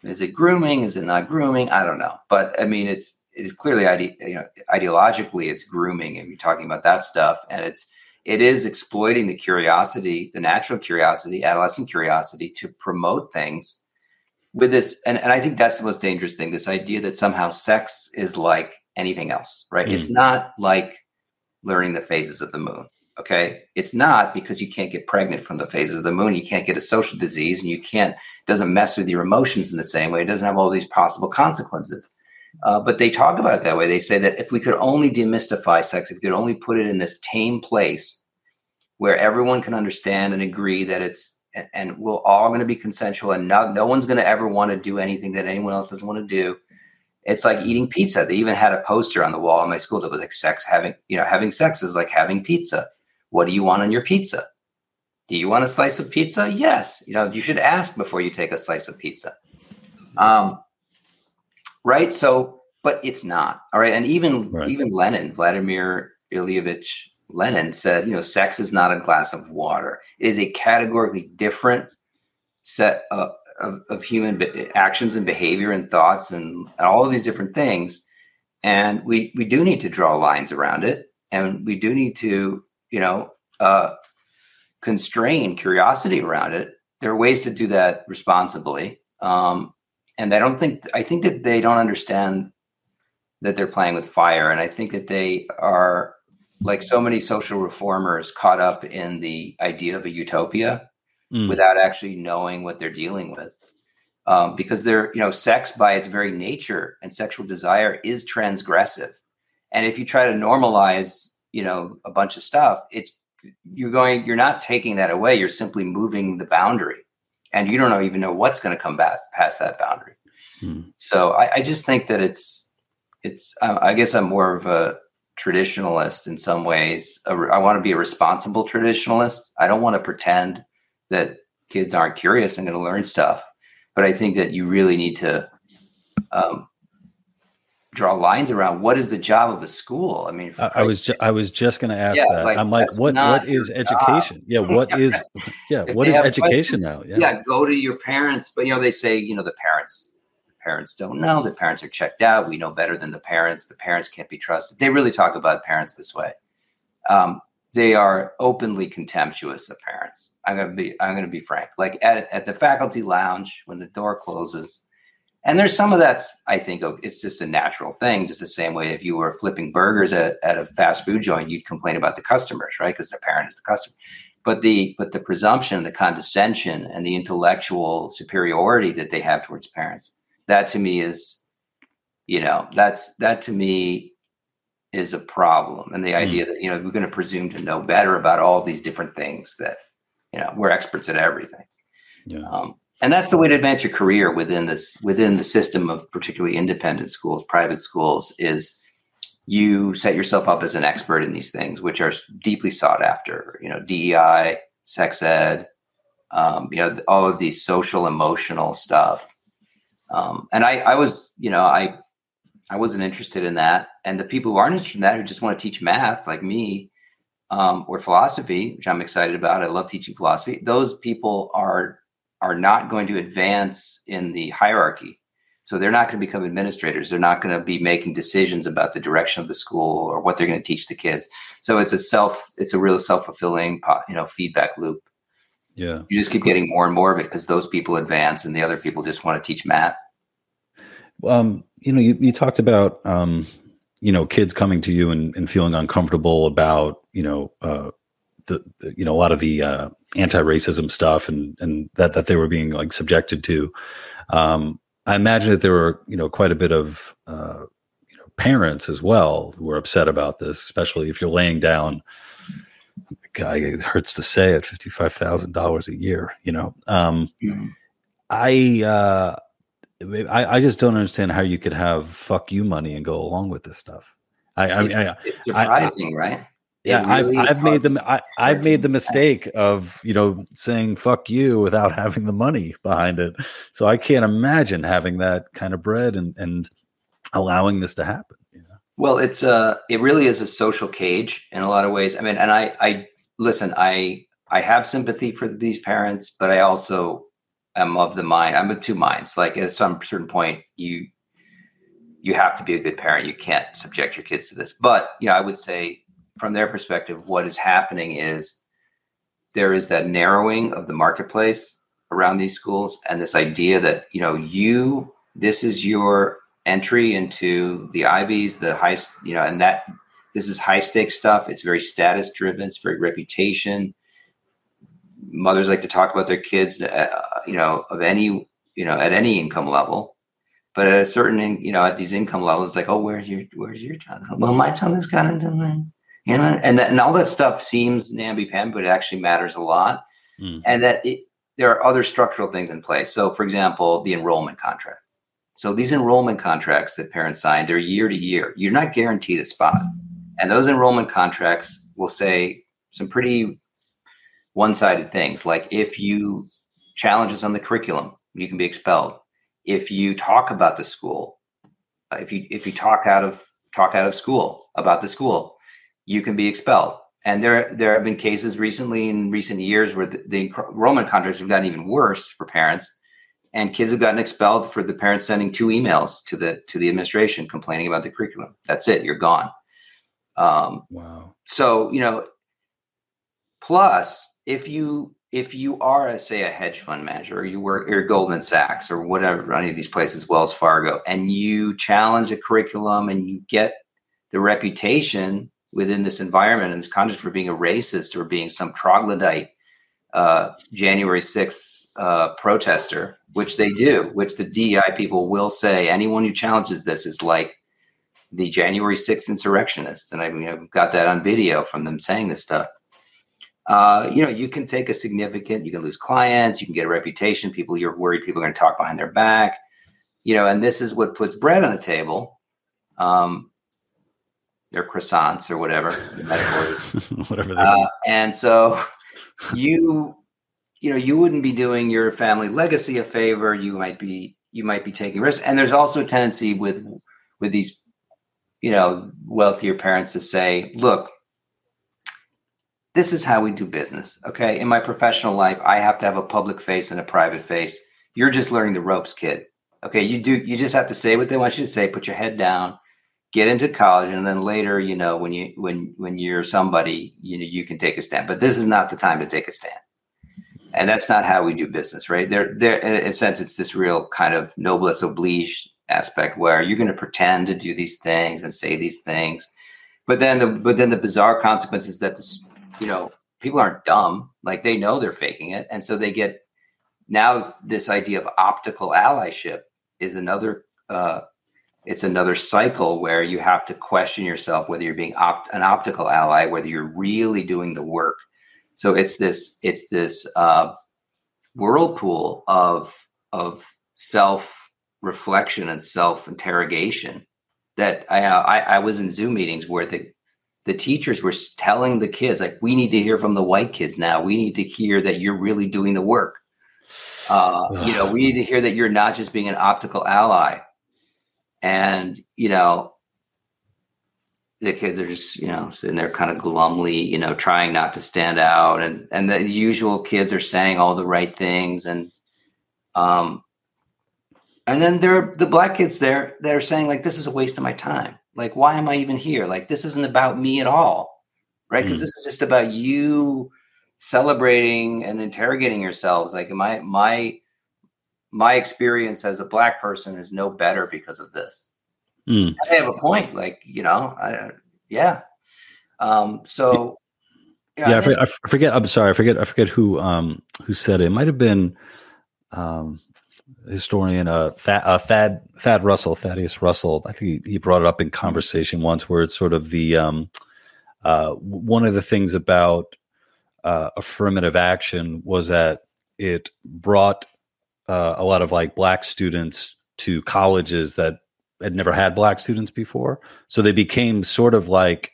is it grooming is it not grooming i don't know but i mean it's it's clearly ide- you know ideologically it's grooming and you're talking about that stuff and it's it is exploiting the curiosity the natural curiosity adolescent curiosity to promote things with this and, and i think that's the most dangerous thing this idea that somehow sex is like anything else right mm. it's not like learning the phases of the moon Okay. It's not because you can't get pregnant from the phases of the moon. You can't get a social disease and you can't, doesn't mess with your emotions in the same way. It doesn't have all these possible consequences. Uh, but they talk about it that way. They say that if we could only demystify sex, if we could only put it in this tame place where everyone can understand and agree that it's, and, and we're all going to be consensual and not, no one's going to ever want to do anything that anyone else doesn't want to do. It's like eating pizza. They even had a poster on the wall in my school that was like sex having, you know, having sex is like having pizza what do you want on your pizza? Do you want a slice of pizza? Yes. You know, you should ask before you take a slice of pizza. Um, right. So, but it's not. All right. And even right. even Lenin, Vladimir Ilyich Lenin said, you know, sex is not a glass of water. It is a categorically different set of, of, of human be- actions and behavior and thoughts and, and all of these different things. And we we do need to draw lines around it, and we do need to you know, uh, constrain curiosity around it. There are ways to do that responsibly. Um, and I don't think, I think that they don't understand that they're playing with fire. And I think that they are, like so many social reformers, caught up in the idea of a utopia mm. without actually knowing what they're dealing with. Um, because they're, you know, sex by its very nature and sexual desire is transgressive. And if you try to normalize you know a bunch of stuff it's you're going you're not taking that away you're simply moving the boundary and you don't know, even know what's going to come back past that boundary hmm. so I, I, just think that it's it's i guess i'm more of a traditionalist in some ways I want to be a responsible traditionalist i don't want to pretend that kids aren't curious and going to learn stuff but i think that you really need to um, draw lines around what is the job of a school. I mean, I, I was ju- I was just going to ask yeah, that. Like, I'm like, what what is education? Job. Yeah, what is yeah, what is education now? Yeah. yeah, go to your parents. But you know, they say you know the parents parents don't know. The parents are checked out. We know better than the parents. The parents can't be trusted. They really talk about parents this way. Um, they are openly contemptuous of parents. I'm gonna be I'm gonna be frank. Like at, at the faculty lounge when the door closes and there's some of that's, I think, it's just a natural thing. Just the same way if you were flipping burgers at, at a fast food joint, you'd complain about the customers, right? Because the parent is the customer. But the but the presumption, the condescension, and the intellectual superiority that they have towards parents, that to me is, you know, that's that to me is a problem. And the mm. idea that, you know, we're going to presume to know better about all these different things that, you know, we're experts at everything. Yeah. Um, and that's the way to advance your career within this within the system of particularly independent schools private schools is you set yourself up as an expert in these things which are deeply sought after you know dei sex ed um, you know all of these social emotional stuff um, and I, I was you know i i wasn't interested in that and the people who aren't interested in that who just want to teach math like me um, or philosophy which i'm excited about i love teaching philosophy those people are are not going to advance in the hierarchy. So they're not going to become administrators. They're not going to be making decisions about the direction of the school or what they're going to teach the kids. So it's a self, it's a real self fulfilling, you know, feedback loop. Yeah. You just keep getting more and more of it because those people advance and the other people just want to teach math. Um, you know, you, you talked about, um, you know, kids coming to you and, and feeling uncomfortable about, you know, uh, the, you know, a lot of the, uh, anti-racism stuff and, and that, that they were being like subjected to. Um, I imagine that there were, you know, quite a bit of, uh, you know, parents as well who were upset about this, especially if you're laying down. God, it hurts to say it, fifty-five thousand dollars a year. You know, um, mm-hmm. I, uh, I, I just don't understand how you could have fuck you money and go along with this stuff. I, I mean, I, it's surprising, I, right? yeah, really I've, I've made the I, I've made the mistake of you know saying "fuck you" without having the money behind it. So I can't imagine having that kind of bread and and allowing this to happen. You know? Well, it's a it really is a social cage in a lot of ways. I mean, and I I listen. I I have sympathy for these parents, but I also am of the mind. I'm of two minds. Like at some certain point, you you have to be a good parent. You can't subject your kids to this. But you know, I would say from their perspective, what is happening is there is that narrowing of the marketplace around these schools and this idea that, you know, you, this is your entry into the Ivies, the high, you know, and that this is high stakes stuff. It's very status driven. It's very reputation. Mothers like to talk about their kids, uh, you know, of any, you know, at any income level. But at a certain, you know, at these income levels, it's like, oh, where's your, where's your child? Well, my child has gone into you know, and that, and all that stuff seems namby pamby, but it actually matters a lot. Mm. And that it, there are other structural things in place. So, for example, the enrollment contract. So these enrollment contracts that parents sign, they're year to year. You're not guaranteed a spot, and those enrollment contracts will say some pretty one-sided things, like if you challenges on the curriculum, you can be expelled. If you talk about the school, uh, if you if you talk out of talk out of school about the school, you can be expelled. And there, there have been cases recently in recent years where the, the enrollment contracts have gotten even worse for parents, and kids have gotten expelled for the parents sending two emails to the to the administration complaining about the curriculum. That's it. You're gone. Um, wow. So you know, plus if you if you are a, say a hedge fund manager or you work or Goldman Sachs or whatever any of these places, Wells Fargo, and you challenge a curriculum and you get the reputation within this environment and this context for being a racist or being some troglodyte uh, January 6th uh, protester, which they do, which the DEI people will say anyone who challenges this is like the January 6th insurrectionists. And I mean, I've got that on video from them saying this stuff. Uh, you know, you can take a significant, you can lose clients, you can get a reputation. People, you're worried people are going to talk behind their back, you know, and this is what puts bread on the table. Um, their croissants or whatever whatever uh, and so you you know you wouldn't be doing your family legacy a favor you might be you might be taking risks and there's also a tendency with with these you know wealthier parents to say look this is how we do business okay? In my professional life i have to have a public face and a private face. You're just learning the ropes kid okay? You do you just have to say what they want you to say put your head down get into college and then later you know when you when when you're somebody you know you can take a stand. But this is not the time to take a stand. And that's not how we do business right? There there in a sense it's this real kind of noblesse oblige aspect where you're going to pretend to do these things and say these things but then the but then the bizarre consequences that this you know people aren't dumb like they know they're faking it and so they get now this idea of optical allyship is another uh, it's another cycle where you have to question yourself whether you're being opt- an optical ally, whether you're really doing the work. So it's this it's this uh, whirlpool of of self reflection and self interrogation that I, I I was in Zoom meetings where the the teachers were telling the kids like we need to hear from the white kids now. We need to hear that you're really doing the work. Uh, you know, we need to hear that you're not just being an optical ally and you know the kids are just you know sitting there kind of glumly you know trying not to stand out and and the usual kids are saying all the right things and um And then there are the black kids there that are saying, like, this is a waste of my time. Like, why am I even here? Like, this isn't about me at all. Right. Because mm. this is just about you celebrating and interrogating yourselves. Like, my my my experience as a black person is no better because of this. Mm. I have a point. Like, you know, I, yeah. Um, so yeah, yeah I, forget, I, forget, I'm sorry. I forget. I forget who um, who said it. It might have been um, historian uh, Thad, uh, Thad Thad Russell, Thaddeus Russell. I think he, brought it up in conversation once, where it's sort of the um, uh, one of the things about uh, affirmative action was that it brought uh, a lot of like black students to colleges that had never had black students before, so they became sort of like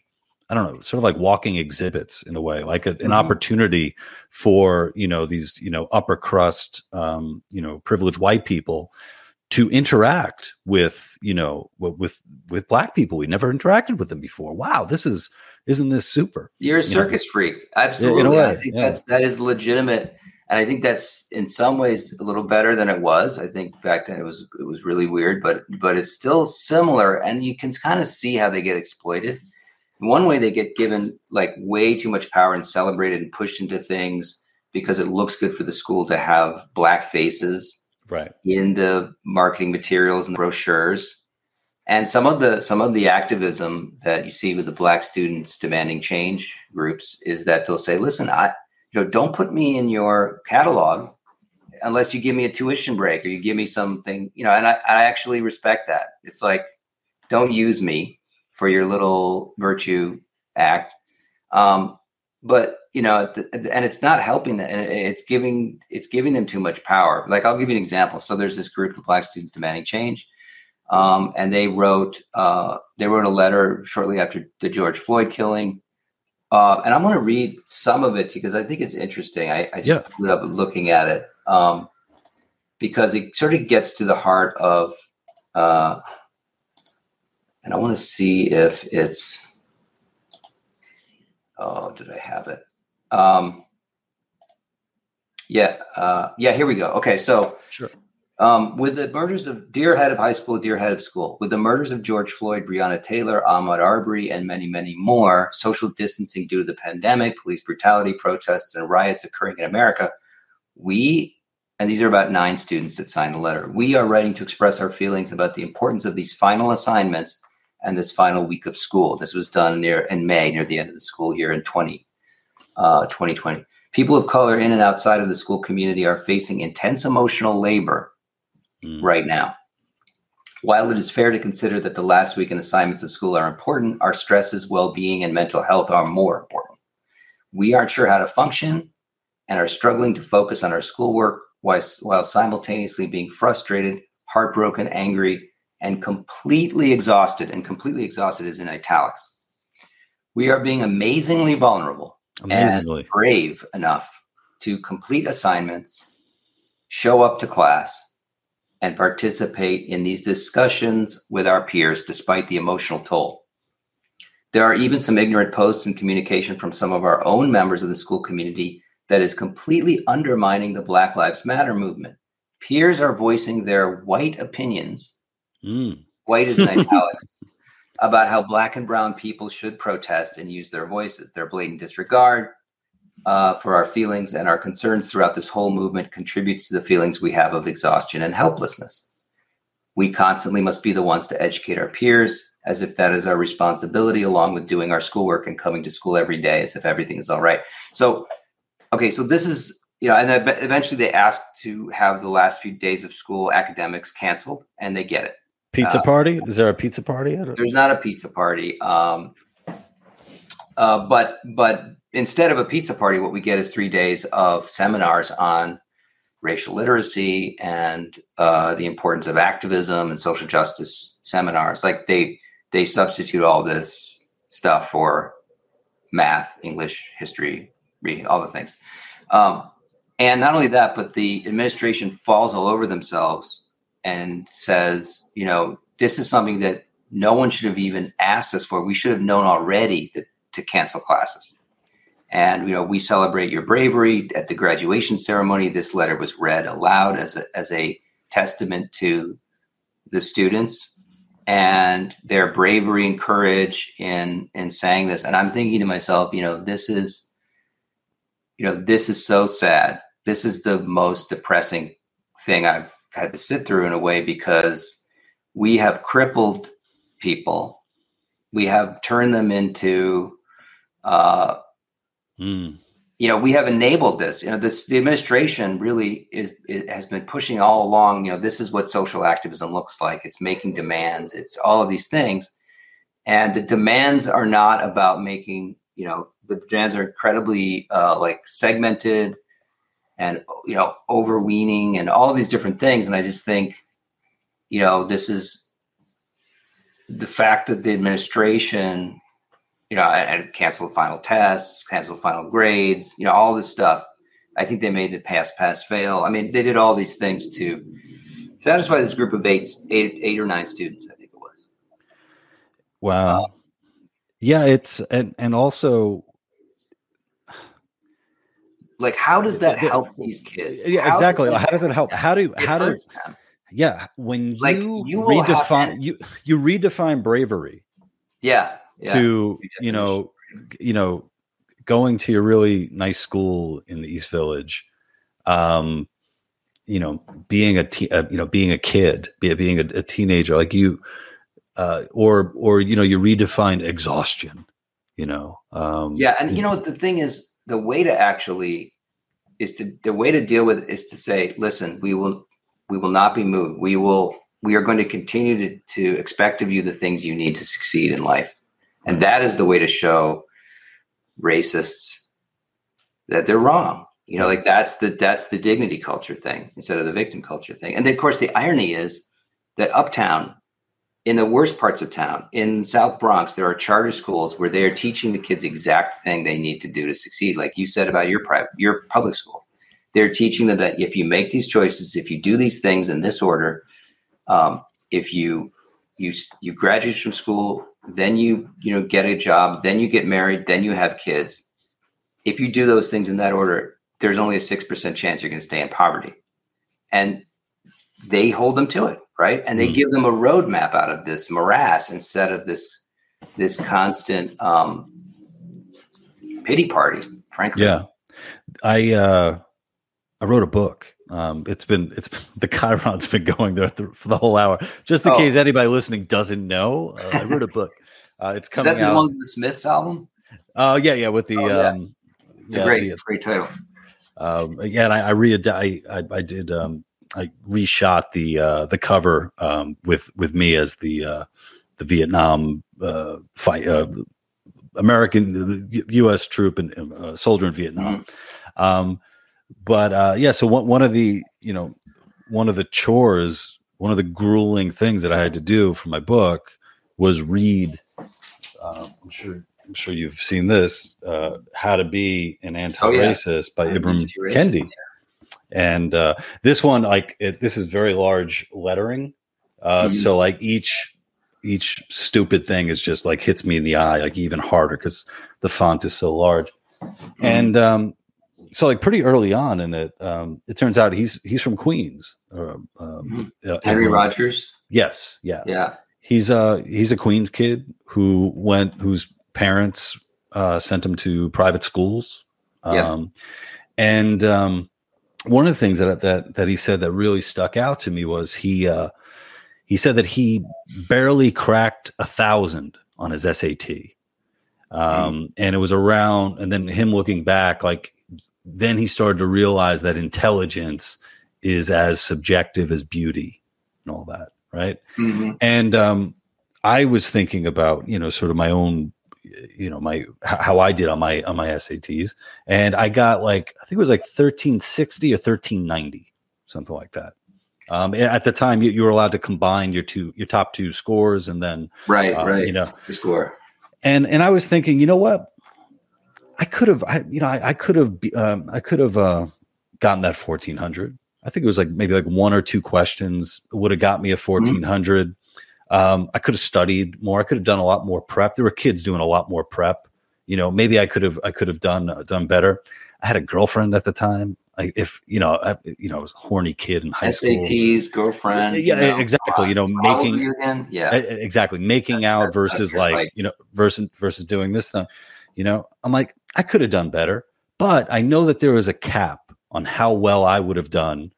I don't know, sort of like walking exhibits in a way, like a, an mm-hmm. opportunity for you know these you know upper crust, um, you know, privileged white people to interact with you know with with black people. We never interacted with them before. Wow, this is isn't this super? You're a circus you know? freak, absolutely. I think yeah. that's that is legitimate, and I think that's in some ways a little better than it was. I think back then it was it was really weird, but but it's still similar, and you can kind of see how they get exploited one way they get given like way too much power and celebrated and pushed into things because it looks good for the school to have black faces right. in the marketing materials and the brochures. And some of the some of the activism that you see with the black students demanding change groups is that they'll say listen i you know don't put me in your catalog unless you give me a tuition break or you give me something you know and i, I actually respect that. It's like don't use me for your little virtue act. Um, but you know, and it's not helping that, and it's giving it's giving them too much power. Like I'll give you an example. So there's this group of Black students demanding change, um, and they wrote uh, they wrote a letter shortly after the George Floyd killing. Uh, and I'm going to read some of it because I think it's interesting. I, I just yeah. up looking at it um, because it sort of gets to the heart of uh, and I want to see if it's. Oh, did I have it? Um, yeah, uh, yeah. Here we go. Okay, so sure. Um, with the murders of dear head of high school, dear head of school, with the murders of George Floyd, Breonna Taylor, Ahmaud Arbery, and many, many more, social distancing due to the pandemic, police brutality, protests, and riots occurring in America, we, and these are about nine students that signed the letter, we are writing to express our feelings about the importance of these final assignments and this final week of school. This was done near in May, near the end of the school year in 20, uh, 2020. People of color in and outside of the school community are facing intense emotional labor mm. right now. While it is fair to consider that the last week and assignments of school are important, our stresses, well being, and mental health are more important. We aren't sure how to function and are struggling to focus on our schoolwork while, while simultaneously being frustrated, heartbroken, angry, and completely exhausted, and completely exhausted is in italics. We are being amazingly vulnerable amazingly. and brave enough to complete assignments, show up to class, and participate in these discussions with our peers despite the emotional toll. There are even some ignorant posts and communication from some of our own members of the school community that is completely undermining the Black Lives Matter movement. Peers are voicing their white opinions Mm. White is in italics about how black and brown people should protest and use their voices. Their blatant disregard uh, for our feelings and our concerns throughout this whole movement contributes to the feelings we have of exhaustion and helplessness. We constantly must be the ones to educate our peers as if that is our responsibility, along with doing our schoolwork and coming to school every day as if everything is all right. So, okay, so this is you know, and eventually they ask to have the last few days of school academics canceled, and they get it. Pizza uh, party? Is there a pizza party? There's not a pizza party. Um, uh, but but instead of a pizza party, what we get is three days of seminars on racial literacy and uh, the importance of activism and social justice seminars. Like they they substitute all this stuff for math, English, history, all the things. Um, and not only that, but the administration falls all over themselves and says, you know, this is something that no one should have even asked us for. We should have known already that, to cancel classes. And you know, we celebrate your bravery at the graduation ceremony. This letter was read aloud as a as a testament to the students and their bravery and courage in in saying this. And I'm thinking to myself, you know, this is, you know, this is so sad. This is the most depressing thing I've had to sit through in a way because we have crippled people. We have turned them into uh, Mm. you know we have enabled this you know this the administration really is has been pushing all along you know this is what social activism looks like it's making demands it's all of these things and the demands are not about making you know the demands are incredibly uh, like segmented and you know overweening and all these different things and i just think you know this is the fact that the administration you know, and, and cancel final tests, canceled final grades, you know, all this stuff. I think they made the pass, pass, fail. I mean, they did all these things to satisfy this group of eight, eight, eight or nine students. I think it was. Wow. Uh, yeah, it's and and also like how does that help these kids? Yeah, how exactly. Does how does it help? How do how does them? Yeah, when you, like, you redefine you you redefine bravery. Yeah, yeah, to you know you know going to a really nice school in the east village um you know being a te- uh, you know being a kid be, being a, a, teenager like you uh or or you know you redefine exhaustion you know um yeah and you know the thing is the way to actually is to the way to deal with it is to say listen we will we will not be moved we will we are going to continue to, to expect of you the things you need to succeed in life and that is the way to show racists that they're wrong. You know, like that's the that's the dignity culture thing instead of the victim culture thing. And then of course the irony is that uptown, in the worst parts of town, in South Bronx, there are charter schools where they are teaching the kids exact thing they need to do to succeed. Like you said about your private your public school. They're teaching them that if you make these choices, if you do these things in this order, um, if you you you graduate from school then you you know get a job then you get married then you have kids if you do those things in that order there's only a 6% chance you're going to stay in poverty and they hold them to it right and they mm. give them a roadmap out of this morass instead of this this constant um, pity party frankly yeah i uh i wrote a book um, it's been it's been, the Chyron's been going there th- for the whole hour. Just in oh. case anybody listening doesn't know, uh, I wrote a book. Uh, it's coming. Is that out. one the Smiths album? Oh uh, yeah, yeah, with the. Oh, yeah. Um, it's yeah, a great, the, great title. Um, yeah, and I, I re I, I, I did um, I reshot the uh, the cover um, with with me as the uh, the Vietnam uh, fight uh, American U.S. troop and uh, soldier in Vietnam. Mm-hmm. Um, but uh, yeah, so one one of the you know one of the chores, one of the grueling things that I had to do for my book was read. Uh, I'm sure I'm sure you've seen this. Uh, How to Be an Anti-Racist oh, yeah. by Ibram Kendi. Yeah. And uh, this one, like it, this is very large lettering. Uh, mm-hmm. So like each each stupid thing is just like hits me in the eye, like even harder because the font is so large. Mm-hmm. And um, so like pretty early on in it, um, it turns out he's he's from Queens. Um, um, uh, Henry Rogers. Yes, yeah, yeah. He's a he's a Queens kid who went whose parents uh, sent him to private schools. Yeah. Um, and um, one of the things that that that he said that really stuck out to me was he uh, he said that he barely cracked a thousand on his SAT. Um, mm. and it was around, and then him looking back, like then he started to realize that intelligence is as subjective as beauty and all that right mm-hmm. and um, i was thinking about you know sort of my own you know my how i did on my on my sats and i got like i think it was like 1360 or 1390 something like that um, at the time you, you, were allowed to combine your two your top two scores and then right uh, right you know score and and i was thinking you know what I could have, I, you know, I, I could have, um, I could have uh, gotten that fourteen hundred. I think it was like maybe like one or two questions would have got me a fourteen hundred. Mm-hmm. Um, I could have studied more. I could have done a lot more prep. There were kids doing a lot more prep. You know, maybe I could have, I could have done uh, done better. I had a girlfriend at the time. like if you know, I, you know, I was a horny kid in high SATs, school. SATs, girlfriend. Yeah, you know, exactly. You know, making you. Yeah, exactly making out that's- versus like fight. you know versus versus doing this thing you know i'm like i could have done better but i know that there was a cap on how well i would have done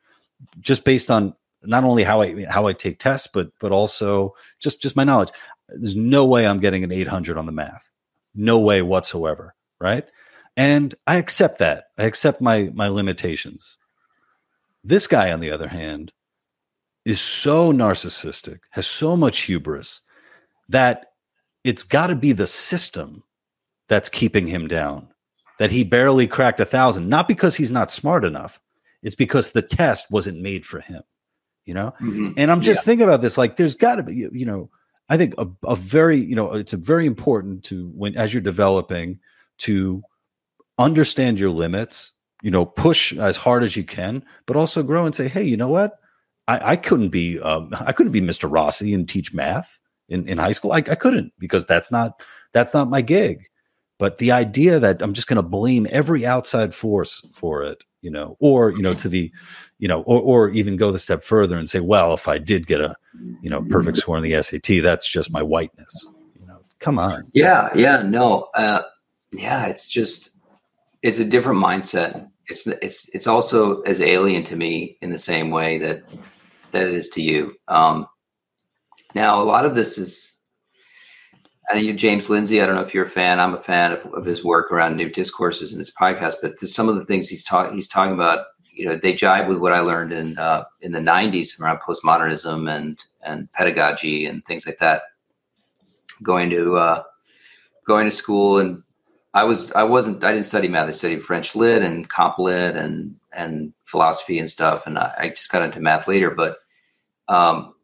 just based on not only how i how i take tests but but also just just my knowledge. There's no way i'm getting an 800 on the math. No way whatsoever right? And i accept that. I accept my my limitations. This guy on the other hand is so narcissistic, has so much hubris that it's got to be the system that's keeping him down. That he barely cracked a thousand, not because he's not smart enough. It's because the test wasn't made for him, you know? Mhm. And I'm just thinking about this like, there's got to be, you you know, I think a, a very, you know, it's a very important to when, as you're developing, to understand your limits, you know, push as hard as you can, but also grow and say, hey, you know what? I, I couldn't be, um, I couldn't be Mr. Rossi and teach math in, in high school. I, I couldn't because that's not, that's not my gig. But the idea that I'm just going to blame every outside force for it, you know, or, you know, to the, you know, or, or even go the step further and say, well, if I did get a, you know, perfect score in the SAT, that's just my whiteness. You know, come on. Yeah, yeah, no, uh, yeah. It's just it's a different mindset. It's it's it's also as alien to me in the same way that that it is to you. Um, now, a lot of this is. I know you, James Lindsay. I don't know if you're a fan. I'm a fan of, of his work around new discourses and his podcast. But some of the things he's talking, he's talking about, you know, they jive with what I learned in uh, in the '90s around postmodernism and and pedagogy and things like that. Going to uh, going to school and I was I wasn't I didn't study math. I studied French lit and comp lit and and philosophy and stuff. And I, I just got into math later. But um,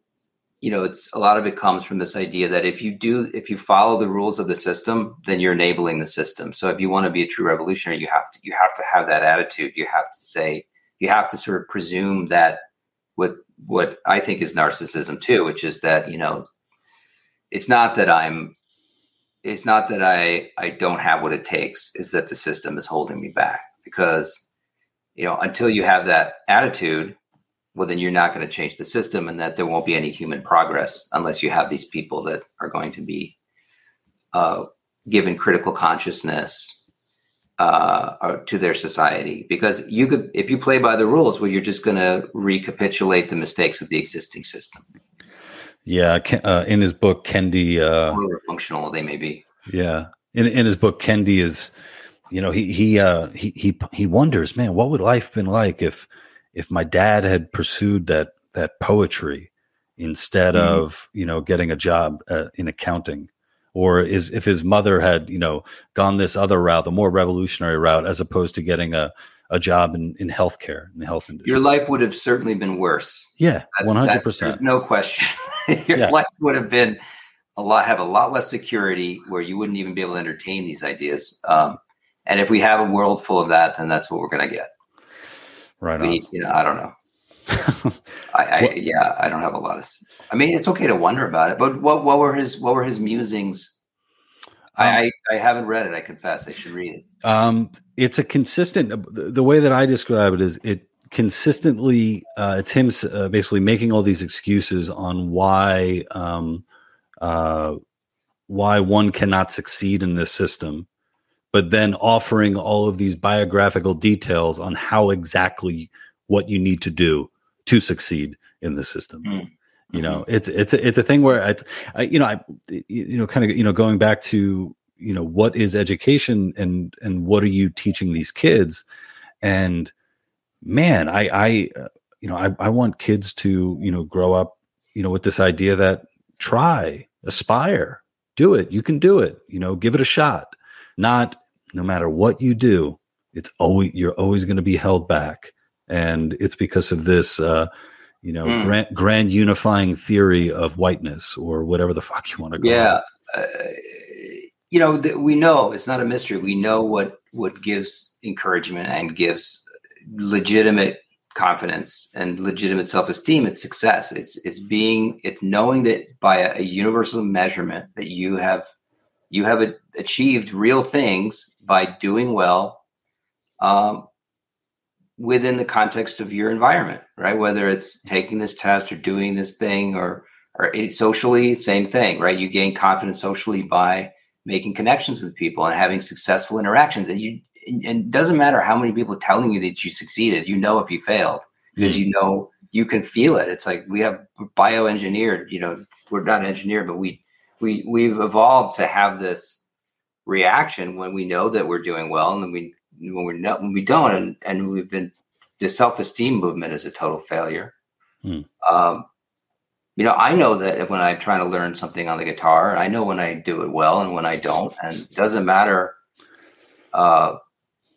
you know, it's a lot of it comes from this idea that if you do if you follow the rules of the system, then you're enabling the system. So if you want to be a true revolutionary, you have to you have to have that attitude. You have to say you have to sort of presume that what what I think is narcissism too, which is that you know it's not that I'm it's not that I I don't have what it takes. Is that the system is holding me back because you know until you have that attitude, well then you're not going to change the system, and that there won't be any human progress unless you have these people that are going to be uh, given critical consciousness uh, to their society. Because you could, if you play by the rules, well, you're just going to recapitulate the mistakes of the existing system, Yeah. Uh, in his book, Kendi, uh, functional they may be. Yeah. In in his book, Kendi is, you know, he he uh he he he wonders, man, what would life been like if if my dad had pursued that that poetry instead Mhm. of you know getting a job uh, in accounting, or is if his mother had you know gone this other route, the more revolutionary route, as opposed to getting a a job in in healthcare in the health industry. Your life would have certainly been worse. yeah, That's- one hundred that's- percent. There's no question. Your Yeah. life would have been a lot, have a lot less security, where you wouldn't even be able to entertain these ideas. Um, and if we have a world full of that, then that's what we're going to get. Right on. We, you know, I don't know. I, I yeah, I don't have a lot of. I mean, it's okay to wonder about it, but what what were his what were his musings? Um, I, I I haven't read it. I confess, I should read it. Um, it's a consistent. The the way that I describe it is it consistently. Uh, it's him uh, basically making all these excuses on why um, uh, why one cannot succeed in this system, but then offering all of these biographical details on how exactly what you need to do to succeed in the system. Mm. You know, it's it's a, it's a thing where it's I, you know I you know kind of you know going back to you know what is education and and what are you teaching these kids and man i i uh, you know I, I want kids to you know grow up you know with this idea that try aspire do it you can do it you know give it a shot not no matter what you do it's always you're always going to be held back and it's because of this uh you know Mm. grand, grand unifying theory of whiteness or whatever the fuck you want to call it Yeah, uh, you know, th- we know it's not a mystery. We know what what gives encouragement and gives legitimate confidence and legitimate self esteem. It's success. It's it's being it's knowing that by a, a universal measurement that you have you have a, achieved real things by doing well, um, within the context of your environment, right? Whether it's taking this test or doing this thing or or socially, same thing, right? You gain confidence socially by making connections with people and having successful interactions. And you and it doesn't matter how many people telling you that you succeeded, you know if you failed because mm. you know you can feel it. It's like we have bioengineered, you know, we're not engineered, but we we we've evolved to have this reaction when we know that we're doing well and then we when we're not when we don't and, and we've been the self-esteem movement is a total failure. Hmm. Um, you know, I know that when I'm trying to learn something on the guitar, I know when I do it well and when I don't, and it doesn't matter uh,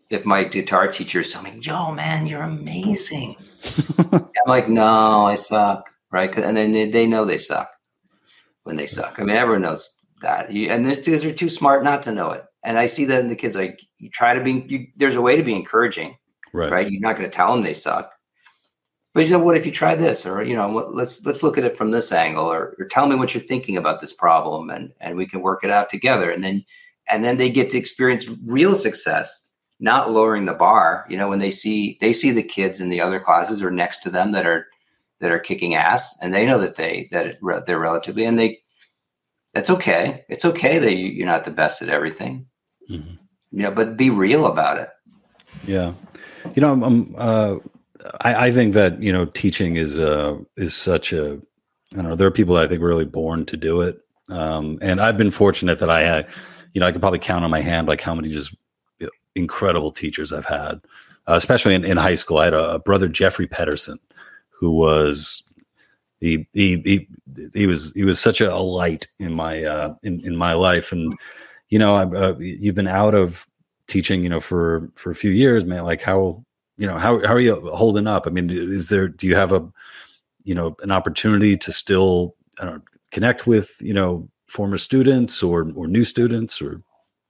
if my guitar teacher is telling me, yo man, you're amazing." I'm like, "No, I suck," right? And then they, they, know they suck when they suck. I mean, everyone knows that, you, and because they're too smart not to know it. And I see that in the kids. Like, you try to be. You, there's a way to be encouraging, right? right? You're not going to tell them they suck, but you said, what if you try this, or you know, what, let's let's look at it from this angle, or, or tell me what you're thinking about this problem, and and we can work it out together. And then and then they get to experience real success, not lowering the bar. You know, when they see they see the kids in the other classes or next to them that are that are kicking ass, and they know that they that they're relatively, and they that's okay. It's okay that you, are not the best at everything. Mm-hmm. You know, but be real about it. Yeah, you know, I'm, I'm uh I, I, think that you know teaching is uh is such a I don't know there are people I think really born to do it, um, and I've been fortunate that I had you know I could probably count on my hand like how many just incredible teachers I've had, uh, especially in, in high school. I had a, a brother Jeffrey Pedersen who was he he he he was he was such a, light in my uh, in in my life, and you know uh, you've been out of teaching you know for for a few years, man. Like how you know how how are you holding up? I mean, is there do you have a you know an opportunity to still I don't know, connect with you know former students or or new students or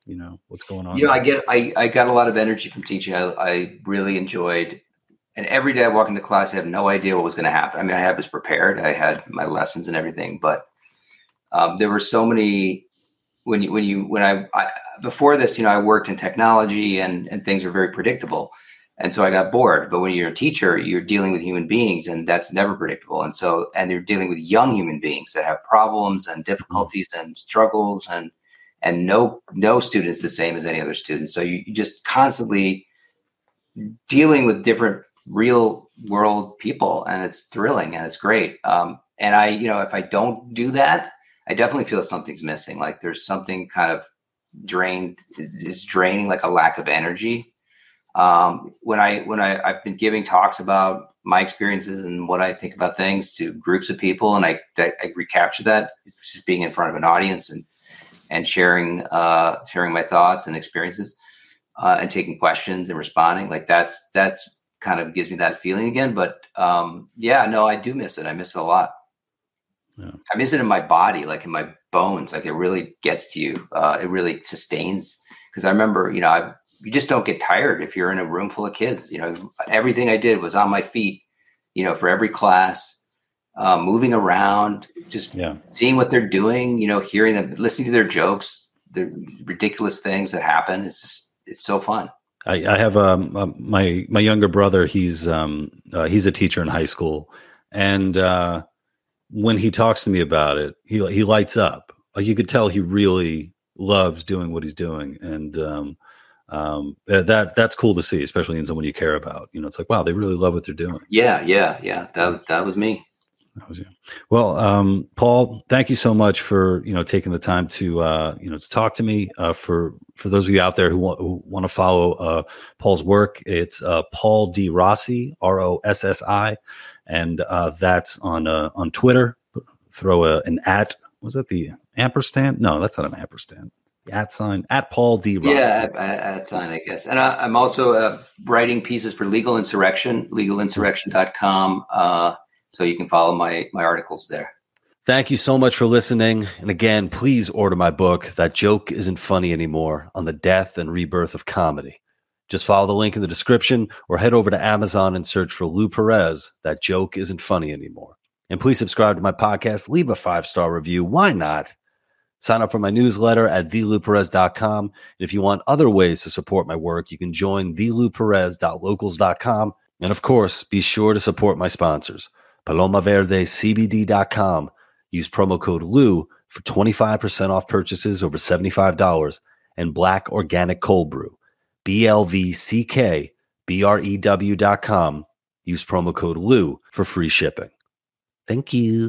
you know what's going on? You know, I get I I got a lot of energy from teaching. I, I really enjoyed. And every day I walk into class, I have no idea what was going to happen. I mean, I had was prepared. I had my lessons and everything, but um, there were so many when you when you when I, I, before this, you know, I worked in technology and and things are very predictable. And so I got bored. But when you're a teacher, you're dealing with human beings, and that's never predictable. And so, and you're dealing with young human beings that have problems and difficulties and struggles, and and no no student's the same as any other student. So you, you just constantly dealing with different real world people, and it's thrilling and it's great. Um, and I, you know, if I don't do that, I definitely feel something's missing. Like there's something kind of drained is draining, like a lack of energy um, when I when I I've been giving talks about my experiences and what I think about things to groups of people, and I I, I recapture that just being in front of an audience and and sharing uh, sharing my thoughts and experiences uh, and taking questions and responding. Like that's that's kind of gives me that feeling again. But um, yeah, no, I do miss it. I miss it a lot. Yeah. I miss it in my body, like in my bones. Like it really gets to you. Uh, it really sustains. Because I remember, you know, I you just don't get tired if you're in a room full of kids. You know, everything I did was on my feet, you know, for every class, uh, moving around, just yeah. seeing what they're doing, you know, hearing them, listening to their jokes, the ridiculous things that happen. It's just, it's so fun. I, I have um, uh, my my younger brother. He's um, uh, he's a teacher in high school, and uh, when he talks to me about it, he he lights up. Like you could tell, he really loves doing what he's doing, and um, um, uh, that that's cool to see, especially in someone you care about. You know, it's like, wow, they really love what they're doing. Yeah, yeah, yeah. That that was me. That was. Well, um, Paul, thank you so much for you know taking the time to uh, you know to talk to me. Uh, for for those of you out there who want, who want to follow uh, Paul's work, it's uh, Paul D Rossi, R O S S I, and uh, that's on uh, on Twitter. Throw a, an at. Was that the ampersand? No, that's not an ampersand at sign at Paul D. Ross. Yeah, at, at, sign, I guess. And I, am also uh, writing pieces for Legal Insurrection, legalinsurrection.com. Uh, so you can follow my my articles there. Thank you so much for listening. And again, please order my book, That Joke Isn't Funny Anymore, on the death and rebirth of comedy. Just follow the link in the description or head over to Amazon and search for Lou Perez, That Joke Isn't Funny Anymore. And please subscribe to my podcast, leave a five star review. Why not? Sign up for my newsletter at thelouperez.com. And if you want other ways to support my work, you can join thelouperez.locals.com And of course, be sure to support my sponsors, PalomaVerdeCBD.com. Use promo code LOU for 25% off purchases over $75 and Black Organic Cold Brew, B-L-V-C-K-B-R-E-W.com. Use promo code LOU for free shipping. Thank you.